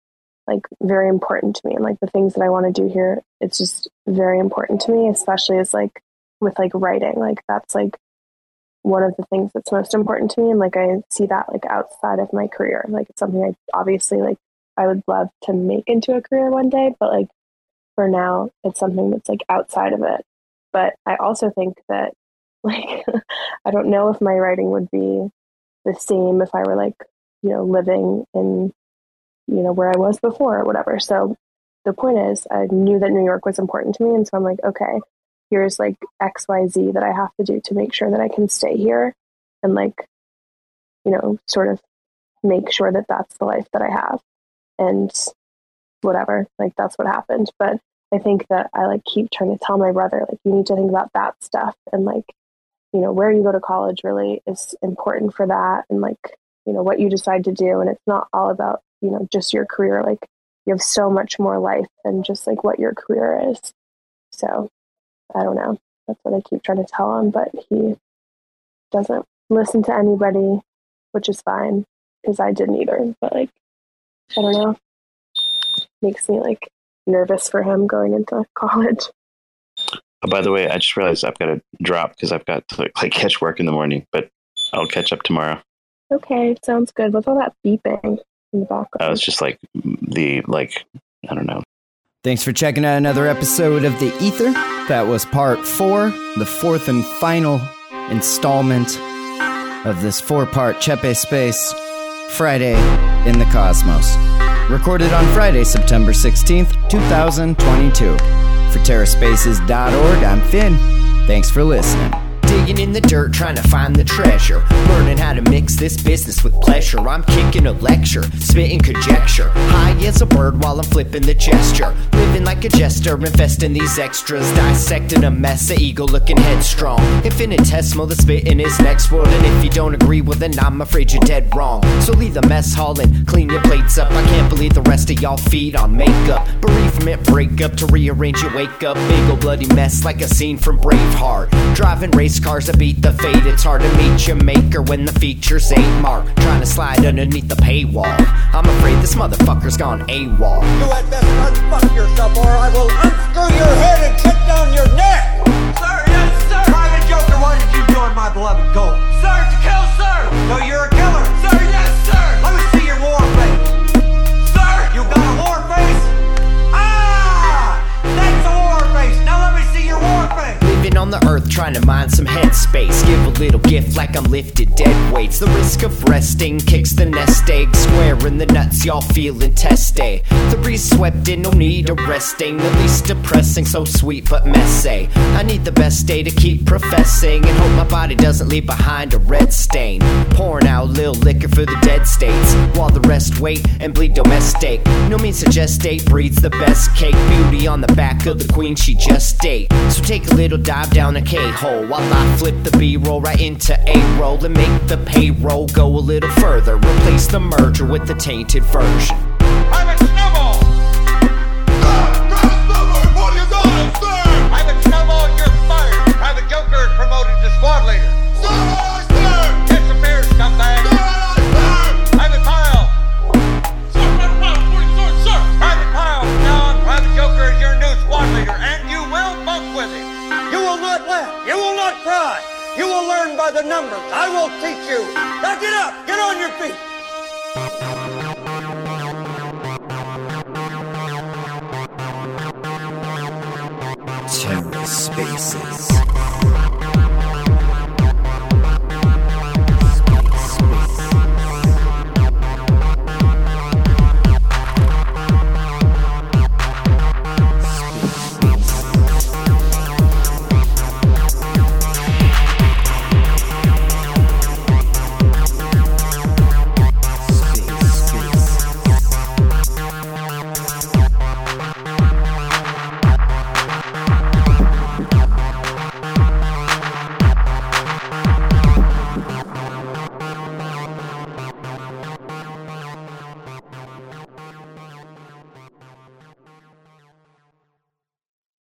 like very important to me and like the things that i want to do here it's just very important to me especially as like with like writing like that's like one of the things that's most important to me and like i see that like outside of my career. Like it's something i obviously like i would love to make into a career one day but like for now it's something that's like outside of it. But i also think that *laughs* like i don't know if my writing would be the same if i were like you know living in you know where i was before or whatever. So the point is i knew that new york was important to me and so i'm like okay here's like xyz that i have to do to make sure that i can stay here and like you know sort of make sure that that's the life that i have and whatever like that's what happened. But i think that i like keep trying to tell my brother like you need to think about that stuff and like you know where you go to college really is important for that and like you know what you decide to do. And it's not all about you know just your career. Like you have so much more life than just like what your career is. So I don't know. That's what I keep trying to tell him, but he doesn't listen to anybody, which is fine because I didn't either. But like, I don't know. Makes me like nervous for him going into *laughs* college. Oh, by the way, I just realized I've got to drop because I've got to like *laughs* catch work in the morning, but I'll catch up tomorrow. Okay, sounds good. What's all that beeping in the background? Uh, it's just like the like I don't know. Thanks for checking out another episode of The Ether. That was part four, the fourth and final installment of this four part Cephii Space Friday in the Cosmos. Recorded on Friday, September 16th, 2022. For TerraSpaces.org, I'm Finn. Thanks for listening. Digging in the dirt, trying to find the treasure. Learning how to mix this business with pleasure. I'm kicking a lecture, spitting conjecture. High as a bird while I'm flipping the gesture. Living like a jester, infesting these extras. Dissecting a mess, a ego looking headstrong. Infinitesimal, the spit in his next world. And if you don't agree, well then I'm afraid you're dead wrong. So leave the mess hall and clean your plates up. I can't believe the rest of y'all feed on makeup. Bereavement, breakup to rearrange your wake up. Big ol' bloody mess like a scene from Braveheart. Driving race cars that beat the fate. It's hard to meet your maker when the features ain't marked. Trying to slide underneath the paywall. I'm afraid this motherfucker's gone AWOL. You had best unfuck yourself or I will unscrew your head and cut down your neck! Sir, yes, sir! Private Joker, why did you join my beloved cult? Sir, to kill, sir! So you're a the earth, trying to mine some headspace. Give a little gift like I'm lifted dead weights. The risk of resting kicks the nest egg. Square in the nuts, y'all feeling test day. The breeze swept in, no need of resting. The least depressing, so sweet but messy. I need the best day to keep professing and hope my body doesn't leave behind a red stain. Pouring out little liquor for the dead states while the rest wait and bleed domestic. No means to gestate breeds the best cake. Beauty on the back of the queen she just ate. So take a little dive down a K hole while I flip the B roll right into A roll and make the payroll go a little further. Replace the merger with the tainted version. Private Snowball! Numbers! I will teach you! Now get up! Get on your feet! Terra Spaces.